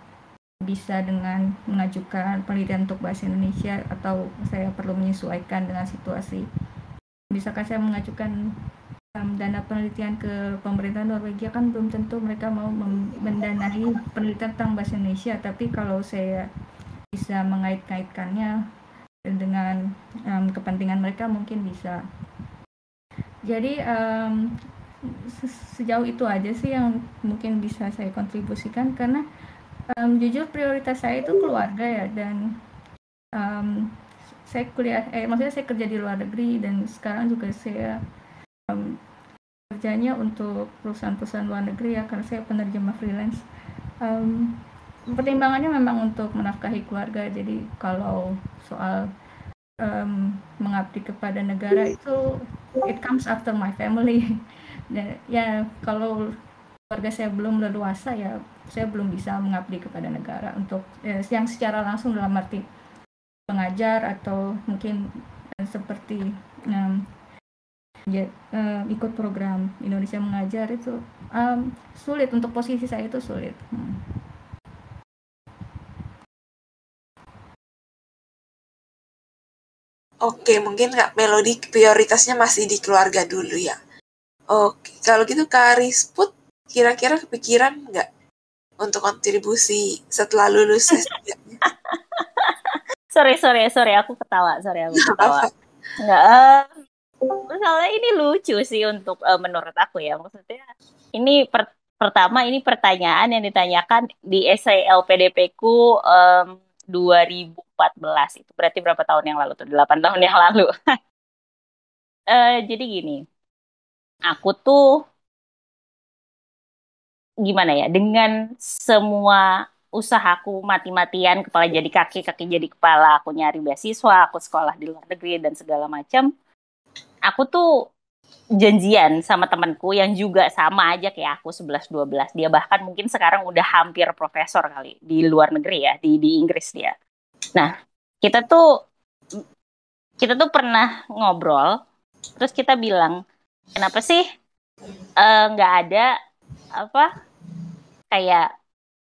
bisa dengan mengajukan penelitian untuk bahasa Indonesia atau saya perlu menyesuaikan dengan situasi? Bisakah saya mengajukan um, dana penelitian ke pemerintah Norwegia? Kan belum tentu mereka mau mendanai penelitian tentang bahasa Indonesia tapi kalau saya bisa mengait-kaitkannya dengan um, kepentingan mereka mungkin bisa. Jadi um, sejauh itu aja sih yang mungkin bisa saya kontribusikan karena um, jujur prioritas saya itu keluarga ya dan um, saya kuliah eh maksudnya saya kerja di luar negeri dan sekarang juga saya um, kerjanya untuk perusahaan-perusahaan luar negeri ya karena saya penerjemah freelance. Um, pertimbangannya memang untuk menafkahi keluarga. Jadi kalau soal um, mengabdi kepada negara itu it comes after my family dan ya kalau keluarga saya belum leluasa ya saya belum bisa mengabdi kepada negara untuk ya, yang secara langsung dalam arti pengajar atau mungkin seperti um, ya, uh, ikut program Indonesia mengajar itu um, sulit untuk posisi saya itu sulit. Hmm. Oke, mungkin Kak Melodi prioritasnya masih di keluarga dulu ya. Oke, kalau gitu Kak Risput kira-kira kepikiran nggak untuk kontribusi setelah lulus sorry, sorry, sorry, aku ketawa, sorry aku ketawa. Nggak, uh, soalnya ini lucu sih untuk uh, menurut aku ya maksudnya ini per pertama ini pertanyaan yang ditanyakan di essay LPDP ku um, 2014 itu. Berarti berapa tahun yang lalu tuh? 8 tahun yang lalu. Uh, jadi gini aku tuh gimana ya dengan semua usahaku mati-matian kepala jadi kaki kaki jadi kepala aku nyari beasiswa aku sekolah di luar negeri dan segala macam aku tuh janjian sama temanku yang juga sama aja kayak aku 11 12. Dia bahkan mungkin sekarang udah hampir profesor kali di luar negeri ya, di di Inggris dia. Nah, kita tuh kita tuh pernah ngobrol terus kita bilang, "Kenapa sih eh, nggak uh, ada apa kayak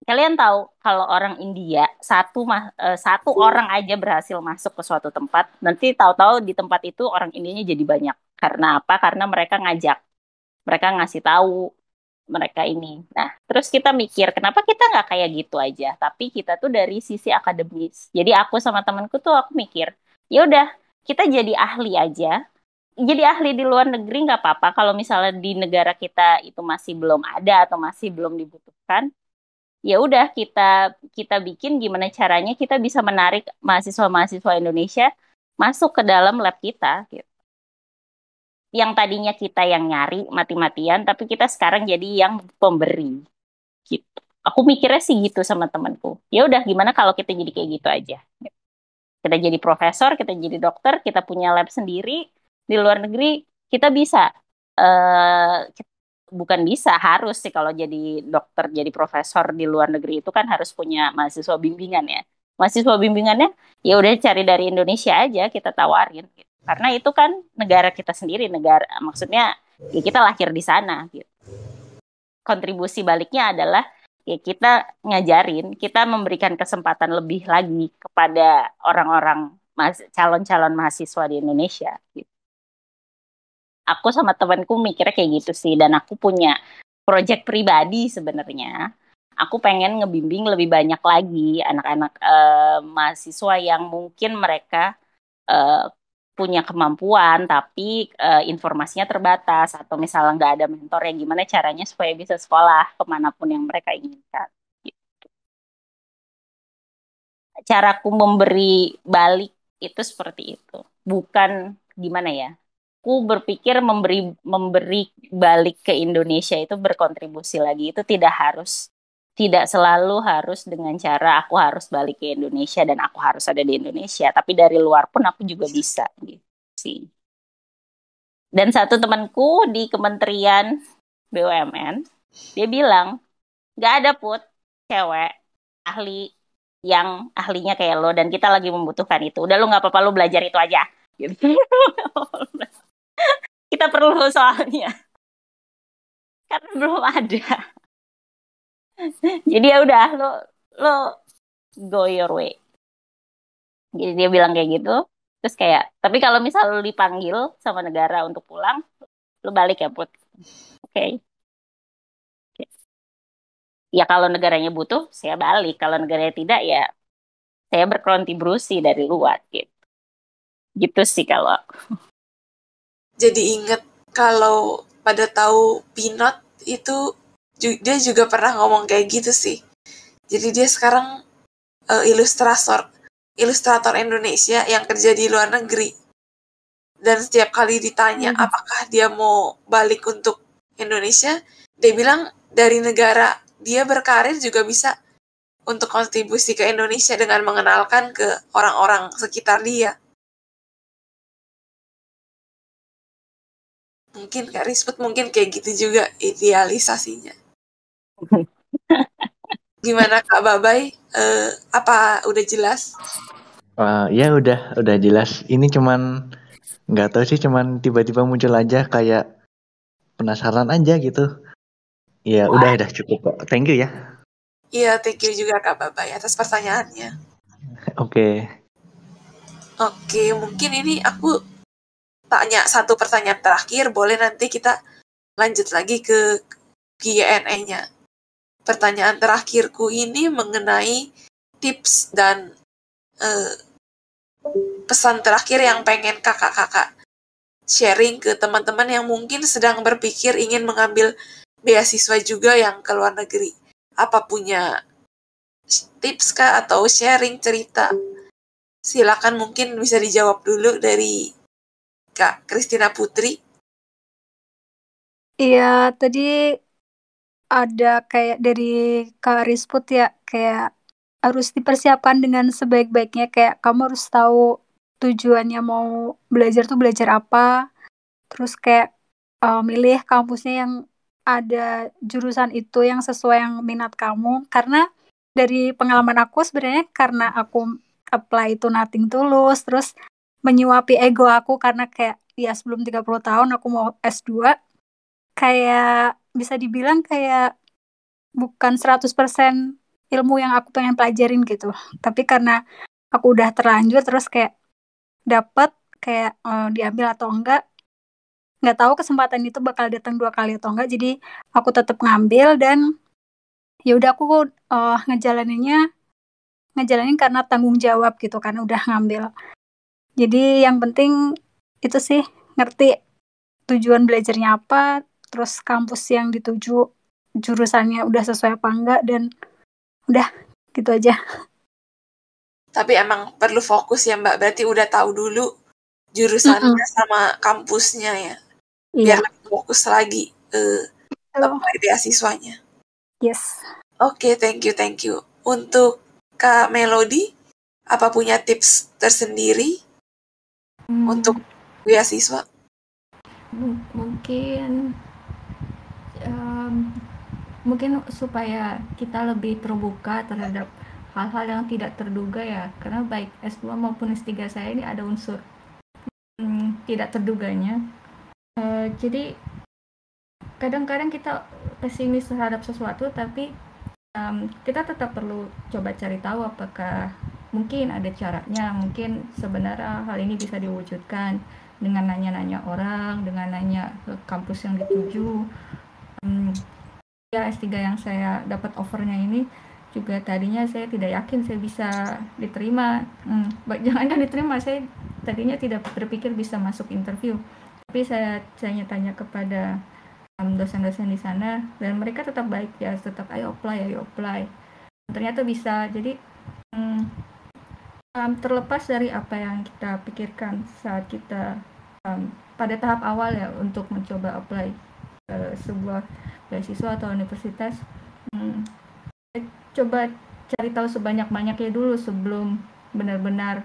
kalian tahu kalau orang India satu uh, satu orang aja berhasil masuk ke suatu tempat, nanti tahu-tahu di tempat itu orang Indianya jadi banyak karena apa? Karena mereka ngajak, mereka ngasih tahu mereka ini. Nah, terus kita mikir, kenapa kita nggak kayak gitu aja? Tapi kita tuh dari sisi akademis. Jadi aku sama temanku tuh aku mikir, ya udah kita jadi ahli aja. Jadi ahli di luar negeri nggak apa-apa. Kalau misalnya di negara kita itu masih belum ada atau masih belum dibutuhkan, ya udah kita kita bikin gimana caranya kita bisa menarik mahasiswa-mahasiswa Indonesia masuk ke dalam lab kita gitu. Yang tadinya kita yang nyari mati-matian tapi kita sekarang jadi yang pemberi gitu. Aku mikirnya sih gitu sama temanku. Ya udah gimana kalau kita jadi kayak gitu aja? Kita jadi profesor kita jadi dokter kita punya lab sendiri di luar negeri kita bisa uh, bukan bisa harus sih kalau jadi dokter jadi profesor di luar negeri itu kan harus punya mahasiswa bimbingan ya. Mahasiswa bimbingannya ya udah cari dari Indonesia aja kita tawarin gitu. Karena itu kan negara kita sendiri negara maksudnya ya kita lahir di sana gitu. Kontribusi baliknya adalah ya kita ngajarin kita memberikan kesempatan lebih lagi kepada orang-orang calon-calon mahasiswa di Indonesia gitu. Aku sama temanku mikirnya kayak gitu sih. Dan aku punya project pribadi sebenarnya. Aku pengen ngebimbing lebih banyak lagi anak-anak uh, mahasiswa yang mungkin mereka uh, punya kemampuan tapi uh, informasinya terbatas atau misalnya nggak ada mentor ya gimana caranya supaya bisa sekolah ke mana pun yang mereka inginkan. Gitu. caraku memberi balik itu seperti itu. Bukan gimana ya aku berpikir memberi memberi balik ke Indonesia itu berkontribusi lagi itu tidak harus tidak selalu harus dengan cara aku harus balik ke Indonesia dan aku harus ada di Indonesia, tapi dari luar pun aku juga bisa gitu sih. Dan satu temanku di Kementerian BUMN, dia bilang, nggak ada put cewek ahli yang ahlinya kayak lo dan kita lagi membutuhkan itu. Udah lo nggak apa-apa lo belajar itu aja. Gitu. kita perlu soalnya. Karena belum ada. Jadi ya udah lo lo go your way. Jadi dia bilang kayak gitu. Terus kayak tapi kalau misal lo dipanggil sama negara untuk pulang lo balik ya put. Oke. Okay. ya kalau negaranya butuh saya balik. Kalau negaranya tidak ya saya berkontribusi dari luar gitu. Gitu sih kalau jadi inget kalau pada tahu pinot itu dia juga pernah ngomong kayak gitu sih. Jadi dia sekarang uh, ilustrator ilustrator Indonesia yang kerja di luar negeri. Dan setiap kali ditanya hmm. apakah dia mau balik untuk Indonesia, dia bilang dari negara dia berkarir juga bisa untuk kontribusi ke Indonesia dengan mengenalkan ke orang-orang sekitar dia. Mungkin Kak Risput mungkin kayak gitu juga idealisasinya. Gimana Kak Babai? Uh, apa udah jelas? Uh, ya udah, udah jelas. Ini cuman nggak tahu sih, cuman tiba-tiba muncul aja kayak penasaran aja gitu. Ya Wah. udah, udah cukup kok. Thank you ya. Iya, thank you juga Kak Babai atas pertanyaannya. Oke. Okay. Oke, mungkin ini aku tanya satu pertanyaan terakhir, boleh nanti kita lanjut lagi ke Q&A-nya pertanyaan terakhirku ini mengenai tips dan uh, pesan terakhir yang pengen kakak-kakak sharing ke teman-teman yang mungkin sedang berpikir ingin mengambil beasiswa juga yang ke luar negeri. Apa punya tips kah atau sharing cerita? Silakan mungkin bisa dijawab dulu dari Kak Kristina Putri. Iya, tadi ada kayak dari Kak Risput ya, kayak harus dipersiapkan dengan sebaik-baiknya, kayak kamu harus tahu tujuannya mau belajar tuh belajar apa, terus kayak uh, milih kampusnya yang ada jurusan itu yang sesuai yang minat kamu karena dari pengalaman aku sebenarnya karena aku apply itu nothing tulus terus menyuapi ego aku karena kayak ya sebelum 30 tahun aku mau S2 kayak bisa dibilang kayak bukan 100% ilmu yang aku pengen pelajarin gitu. Tapi karena aku udah terlanjur terus kayak dapat kayak uh, diambil atau enggak nggak tahu kesempatan itu bakal datang dua kali atau enggak. Jadi aku tetap ngambil dan ya udah aku uh, ngejalaninnya ngejalanin karena tanggung jawab gitu kan udah ngambil jadi yang penting itu sih ngerti tujuan belajarnya apa terus kampus yang dituju jurusannya udah sesuai apa enggak dan udah gitu aja tapi emang perlu fokus ya mbak berarti udah tahu dulu jurusannya mm -hmm. sama kampusnya ya biar yeah. fokus lagi uh, apply beasiswanya Yes. Oke, okay, thank you, thank you. Untuk Kak Melody, apa punya tips tersendiri hmm. untuk beasiswa? M mungkin um, mungkin supaya kita lebih terbuka terhadap hal-hal yang tidak terduga ya karena baik S2 maupun S3 saya ini ada unsur hmm, tidak terduganya uh, jadi kadang-kadang kita pesimis terhadap sesuatu tapi um, kita tetap perlu coba cari tahu apakah mungkin ada caranya mungkin sebenarnya hal ini bisa diwujudkan dengan nanya-nanya orang dengan nanya ke kampus yang dituju. Um, ya S3 yang saya dapat offernya ini juga tadinya saya tidak yakin saya bisa diterima. Hmm, jangankan diterima saya tadinya tidak berpikir bisa masuk interview. Tapi saya tanya-tanya kepada dosen-dosen di sana dan mereka tetap baik ya tetap ayo apply ayo apply. Ternyata bisa. Jadi um, um, terlepas dari apa yang kita pikirkan saat kita um, pada tahap awal ya untuk mencoba apply uh, sebuah beasiswa atau universitas um, coba cari tahu sebanyak-banyaknya dulu sebelum benar-benar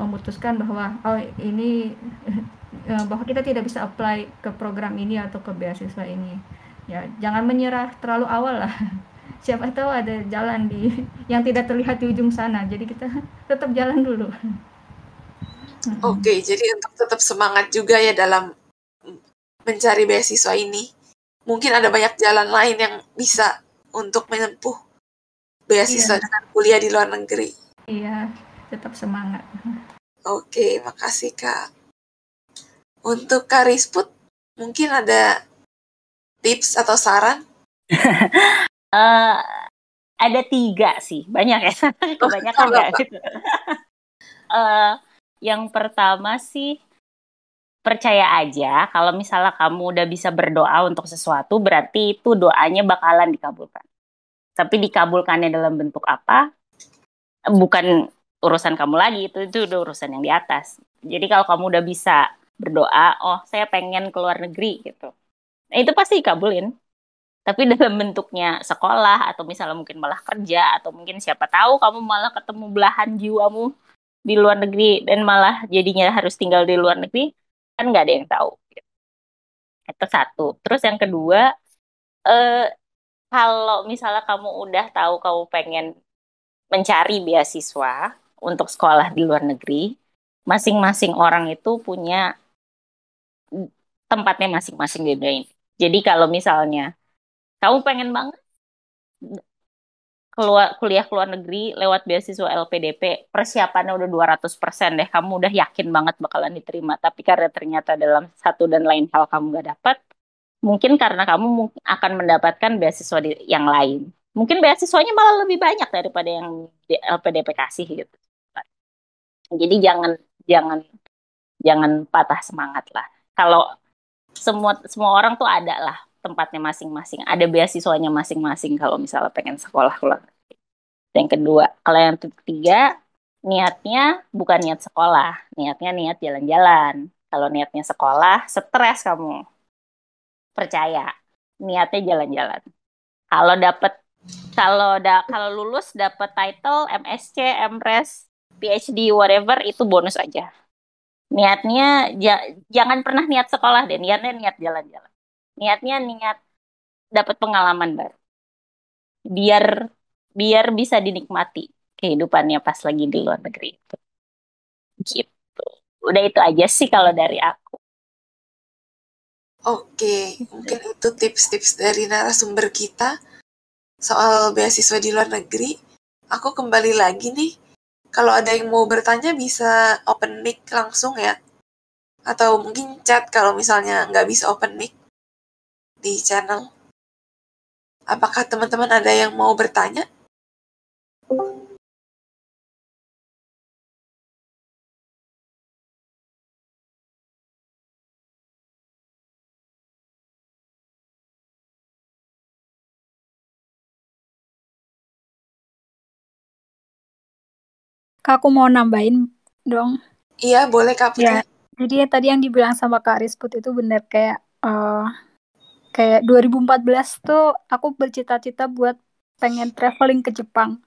memutuskan bahwa oh ini Eh, bahwa kita tidak bisa apply ke program ini atau ke beasiswa ini. Ya jangan menyerah terlalu awal lah siapa tahu ada jalan di yang tidak terlihat di ujung sana. Jadi kita tetap jalan dulu. Oke jadi untuk tetap semangat juga ya dalam mencari beasiswa ini. Mungkin ada banyak jalan lain yang bisa untuk menempuh beasiswa iya. dengan kuliah di luar negeri. Iya tetap semangat. Oke makasih kak. Untuk Karisput, mungkin ada tips atau saran? uh, ada tiga sih, banyak ya. Kebanyakan enggak gitu. uh, yang pertama sih percaya aja kalau misalnya kamu udah bisa berdoa untuk sesuatu berarti itu doanya bakalan dikabulkan. Tapi dikabulkannya dalam bentuk apa? Bukan urusan kamu lagi, itu itu udah urusan yang di atas. Jadi kalau kamu udah bisa berdoa, oh saya pengen ke luar negeri gitu. Nah itu pasti dikabulin. Tapi dalam bentuknya sekolah atau misalnya mungkin malah kerja atau mungkin siapa tahu kamu malah ketemu belahan jiwamu di luar negeri dan malah jadinya harus tinggal di luar negeri kan nggak ada yang tahu. Itu satu. Terus yang kedua, eh, kalau misalnya kamu udah tahu kamu pengen mencari beasiswa untuk sekolah di luar negeri, masing-masing orang itu punya tempatnya masing-masing di dunia ini. Jadi kalau misalnya kamu pengen banget keluar kuliah ke luar negeri lewat beasiswa LPDP, persiapannya udah 200% deh. Kamu udah yakin banget bakalan diterima. Tapi karena ternyata dalam satu dan lain hal kamu gak dapat, mungkin karena kamu akan mendapatkan beasiswa yang lain. Mungkin beasiswanya malah lebih banyak daripada yang di LPDP kasih gitu. Jadi jangan jangan jangan patah semangat lah. Kalau semua semua orang tuh ada lah tempatnya masing-masing ada beasiswanya masing-masing kalau misalnya pengen sekolah keluar yang kedua kalau yang ketiga niatnya bukan niat sekolah niatnya niat jalan-jalan. Kalau niatnya sekolah stres kamu. Percaya niatnya jalan-jalan. Kalau dapat kalau da kalau lulus dapat title MSc MRes PhD whatever itu bonus aja. Niatnya ja, jangan pernah niat sekolah deh niatnya niat jalan-jalan niatnya niat dapat pengalaman baru biar biar bisa dinikmati kehidupannya pas lagi di luar negeri itu gitu udah itu aja sih kalau dari aku Oke, mungkin itu tips-tips dari narasumber kita soal beasiswa di luar negeri. Aku kembali lagi nih. Kalau ada yang mau bertanya bisa open mic langsung ya. Atau mungkin chat kalau misalnya nggak bisa open mic di channel. Apakah teman-teman ada yang mau bertanya? Kak, aku mau nambahin dong. Iya, boleh Kak Putri. Ya, jadi ya tadi yang dibilang sama Kak Risput itu benar kayak uh, kayak 2014 tuh aku bercita-cita buat pengen traveling ke Jepang.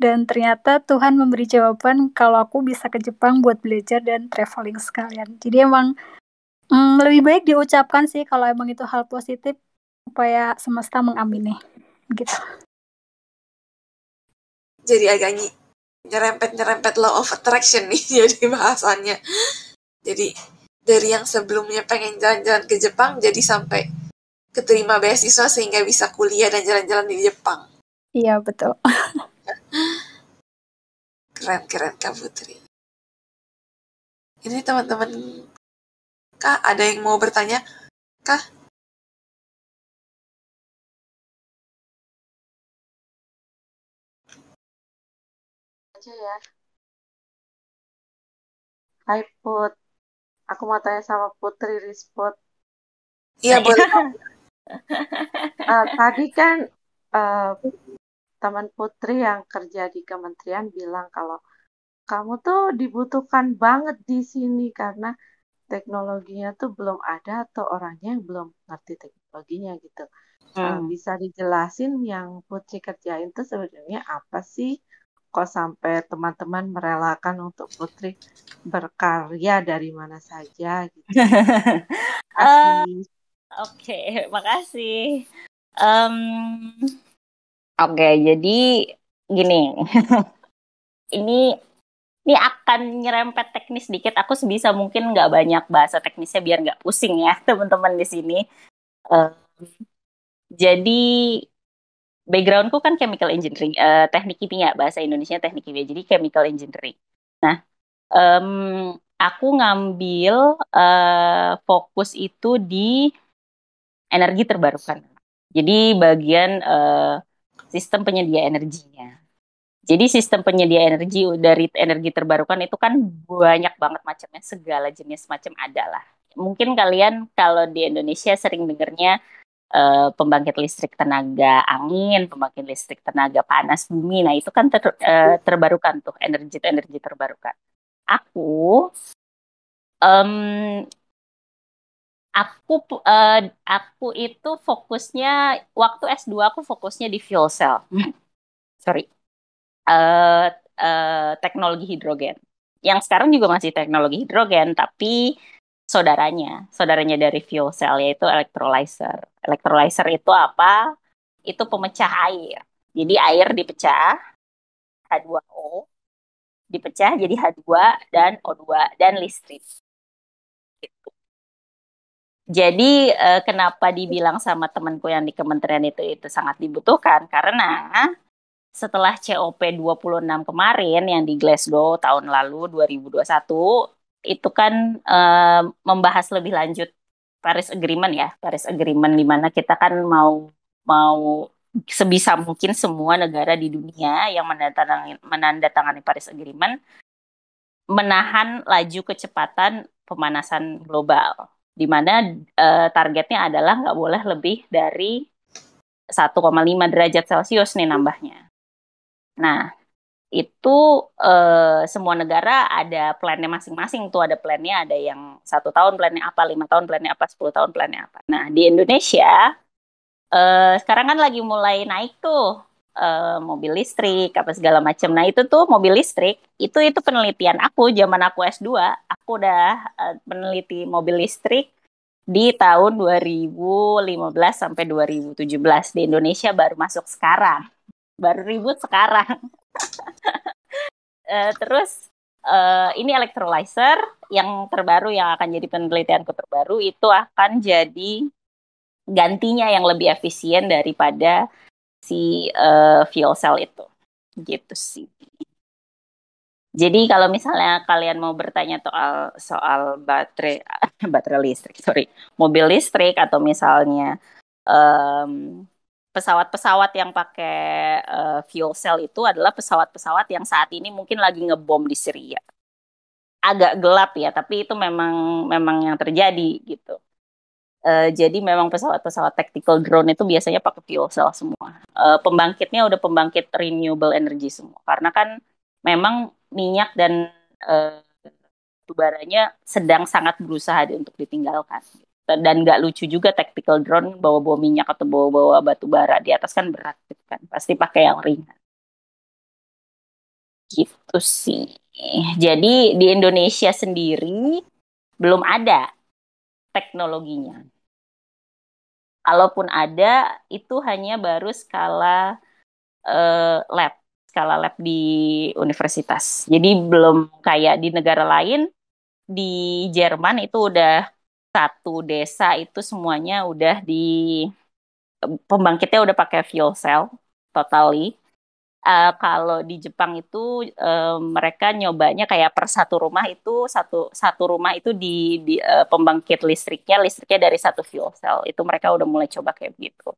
Dan ternyata Tuhan memberi jawaban kalau aku bisa ke Jepang buat belajar dan traveling sekalian. Jadi emang mm, lebih baik diucapkan sih kalau emang itu hal positif supaya semesta mengamini gitu. Jadi agak nyerempet-nyerempet law of attraction nih jadi bahasannya. Jadi dari yang sebelumnya pengen jalan-jalan ke Jepang jadi sampai keterima beasiswa sehingga bisa kuliah dan jalan-jalan di Jepang. Iya betul. keren keren Kak Putri. Ini teman-teman Kak ada yang mau bertanya? Kak? aja ya. Hai Put, aku mau tanya sama Putri Risput. Iya boleh. uh, tadi kan uh, teman Putri yang kerja di kementerian bilang kalau kamu tuh dibutuhkan banget di sini karena teknologinya tuh belum ada atau orangnya yang belum ngerti teknologinya gitu. Hmm. Uh, bisa dijelasin yang Putri kerjain tuh sebenarnya apa sih? kok sampai teman-teman merelakan untuk Putri berkarya dari mana saja gitu. uh, Oke, okay, makasih. Um, Oke, okay, jadi gini, ini ini akan nyerempet teknis dikit. Aku sebisa mungkin nggak banyak bahasa teknisnya biar nggak pusing ya teman-teman di sini. Uh, jadi backgroundku kan chemical engineering, uh, teknik kimia bahasa Indonesia teknik kimia, jadi chemical engineering. Nah, um, aku ngambil uh, fokus itu di energi terbarukan. Jadi bagian uh, sistem penyedia energinya. Jadi sistem penyedia energi dari energi terbarukan itu kan banyak banget macamnya, segala jenis macam ada lah. Mungkin kalian kalau di Indonesia sering dengarnya uh, pembangkit listrik tenaga angin, pembangkit listrik tenaga panas bumi. Nah, itu kan ter, uh, terbarukan tuh, energi-energi terbarukan. Aku um, aku uh, aku itu fokusnya waktu S2 aku fokusnya di fuel cell. Sorry. Uh, uh, teknologi hidrogen. Yang sekarang juga masih teknologi hidrogen, tapi saudaranya, saudaranya dari fuel cell yaitu electrolyzer. Electrolyzer itu apa? Itu pemecah air. Jadi air dipecah H2O dipecah jadi H2 dan O2 dan listrik. Jadi eh, kenapa dibilang sama temanku yang di kementerian itu itu sangat dibutuhkan? Karena setelah COP 26 kemarin yang di Glasgow tahun lalu 2021 itu kan uh, membahas lebih lanjut Paris Agreement ya, Paris Agreement di mana kita kan mau mau sebisa mungkin semua negara di dunia yang menandatangani, menandatangani Paris Agreement menahan laju kecepatan pemanasan global, di mana uh, targetnya adalah nggak boleh lebih dari 1,5 derajat Celcius nih nambahnya. Nah, itu uh, semua negara ada plannya masing-masing tuh. Ada plannya ada yang satu tahun plannya apa lima tahun plannya apa sepuluh tahun plannya apa. Nah di Indonesia uh, sekarang kan lagi mulai naik tuh uh, mobil listrik apa segala macam nah itu tuh mobil listrik itu itu penelitian aku zaman aku S2 aku udah uh, meneliti mobil listrik di tahun 2015 sampai 2017 di Indonesia baru masuk sekarang. Baru ribut sekarang. Uh, terus uh, ini electrolyzer yang terbaru yang akan jadi penelitianku terbaru itu akan jadi gantinya yang lebih efisien daripada si uh, fuel cell itu gitu sih jadi kalau misalnya kalian mau bertanya soal soal baterai baterai listrik, sorry, mobil listrik atau misalnya um, pesawat-pesawat yang pakai uh, fuel cell itu adalah pesawat-pesawat yang saat ini mungkin lagi ngebom di Syria. Agak gelap ya, tapi itu memang memang yang terjadi gitu. Uh, jadi memang pesawat-pesawat tactical drone itu biasanya pakai fuel cell semua. Uh, pembangkitnya udah pembangkit renewable energy semua. Karena kan memang minyak dan uh, baranya sedang sangat berusaha untuk ditinggalkan dan nggak lucu juga tactical drone bawa-bawa minyak atau bawa-bawa batu bara di atas kan berat gitu kan pasti pakai yang ringan gitu sih jadi di Indonesia sendiri belum ada teknologinya kalaupun ada itu hanya baru skala uh, lab skala lab di universitas. Jadi belum kayak di negara lain di Jerman itu udah satu desa itu semuanya udah di pembangkitnya udah pakai fuel cell totally. Uh, kalau di Jepang itu uh, mereka nyobanya kayak per satu rumah itu satu satu rumah itu di, di uh, pembangkit listriknya listriknya dari satu fuel cell itu mereka udah mulai coba kayak gitu.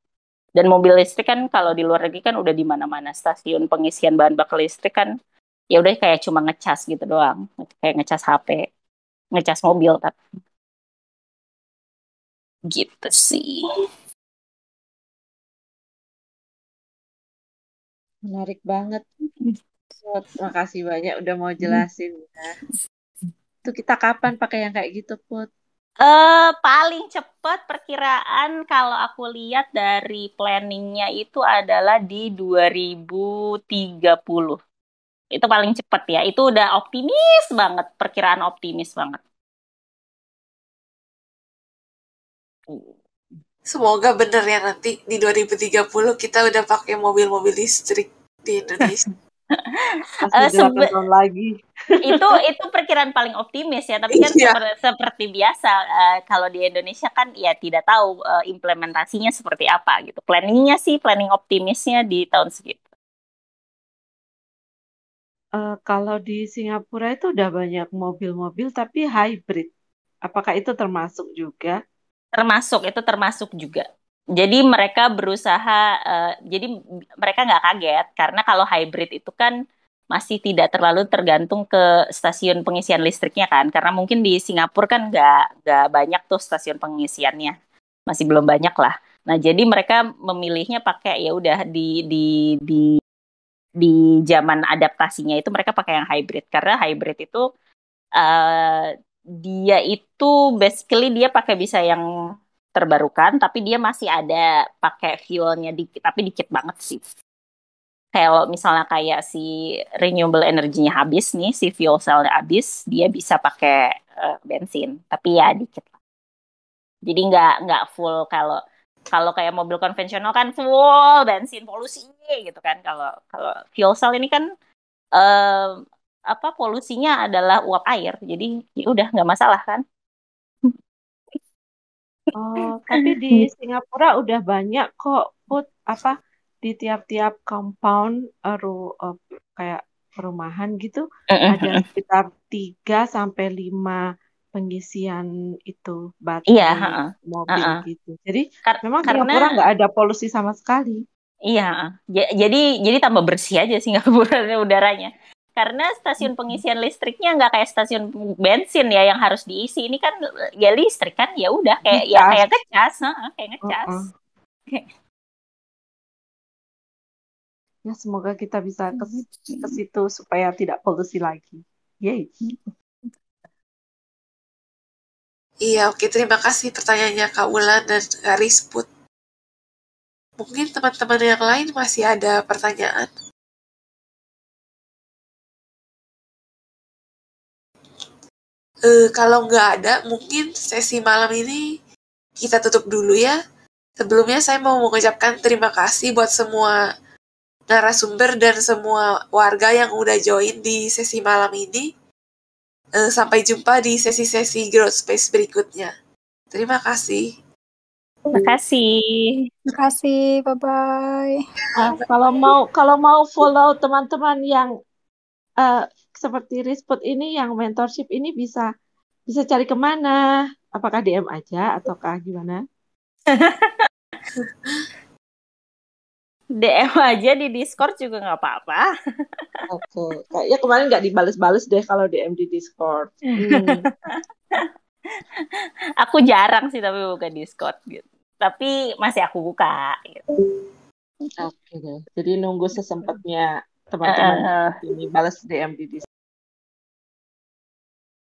Dan mobil listrik kan kalau di luar negeri kan udah di mana-mana stasiun pengisian bahan bakar listrik kan ya udah kayak cuma ngecas gitu doang, kayak ngecas HP, ngecas mobil tapi gitu sih. Menarik banget. Terima kasih banyak udah mau jelasin ya. Itu kita kapan pakai yang kayak gitu, Put? Uh, paling cepat perkiraan kalau aku lihat dari planningnya itu adalah di 2030. Itu paling cepat ya. Itu udah optimis banget, perkiraan optimis banget. Semoga bener ya nanti di 2030 kita udah pakai mobil-mobil listrik di Indonesia. Uh, tahun lagi. itu itu perkiraan paling optimis ya, tapi kan iya. seperti, seperti biasa uh, kalau di Indonesia kan ya tidak tahu uh, implementasinya seperti apa gitu. Planningnya sih planning optimisnya di tahun segitu. Uh, kalau di Singapura itu udah banyak mobil-mobil tapi hybrid. Apakah itu termasuk juga? Termasuk, itu termasuk juga. Jadi mereka berusaha, uh, jadi mereka nggak kaget karena kalau hybrid itu kan masih tidak terlalu tergantung ke stasiun pengisian listriknya kan, karena mungkin di Singapura kan nggak nggak banyak tuh stasiun pengisiannya, masih belum banyak lah. Nah jadi mereka memilihnya pakai ya udah di di di di zaman adaptasinya itu mereka pakai yang hybrid karena hybrid itu uh, dia itu basically dia pakai bisa yang terbarukan tapi dia masih ada pakai fuelnya dikit tapi dikit banget sih. Kalau misalnya kayak si renewable energinya habis nih si fuel cellnya habis dia bisa pakai uh, bensin. Tapi ya dikit jadi nggak nggak full kalau kalau kayak mobil konvensional kan full bensin polusi gitu kan. Kalau kalau fuel cell ini kan uh, apa polusinya adalah uap air jadi ya udah nggak masalah kan Oh, tapi di Singapura udah banyak kok put apa di tiap-tiap compound uh, uh, kayak perumahan gitu ada sekitar 3 sampai 5 pengisian itu baterai iya, uh, mobil uh, uh. gitu. Jadi Kar memang karena Singapura nggak ada polusi sama sekali. Iya, jadi jadi tambah bersih aja Singapura udaranya karena stasiun pengisian listriknya nggak kayak stasiun bensin ya yang harus diisi. Ini kan ya listrik kan ya udah kayak ya kayak ngecas nah, kayak ngecas. Uh -uh. ya semoga kita bisa ke, ke situ supaya tidak polusi lagi. Yay. Iya oke terima kasih pertanyaannya Kak Ulan dan Kak Risput mungkin teman-teman yang lain masih ada pertanyaan uh, kalau nggak ada mungkin sesi malam ini kita tutup dulu ya. Sebelumnya saya mau mengucapkan terima kasih buat semua narasumber dan semua warga yang udah join di sesi malam ini. Eh, sampai jumpa di sesi-sesi Growth Space berikutnya. Terima kasih. Terima kasih. Terima kasih. Bye bye. Uh, kalau mau kalau mau follow teman-teman yang uh, seperti Risput ini yang mentorship ini bisa bisa cari ke mana? Apakah DM aja ataukah gimana? DM aja di Discord juga nggak apa-apa. Oke, okay. kayaknya kemarin nggak dibales-bales deh kalau DM di Discord. Hmm. aku jarang sih tapi buka Discord gitu. Tapi masih aku buka gitu. Oke okay, deh. Jadi nunggu sesempatnya teman-teman uh, ini balas DM di Discord.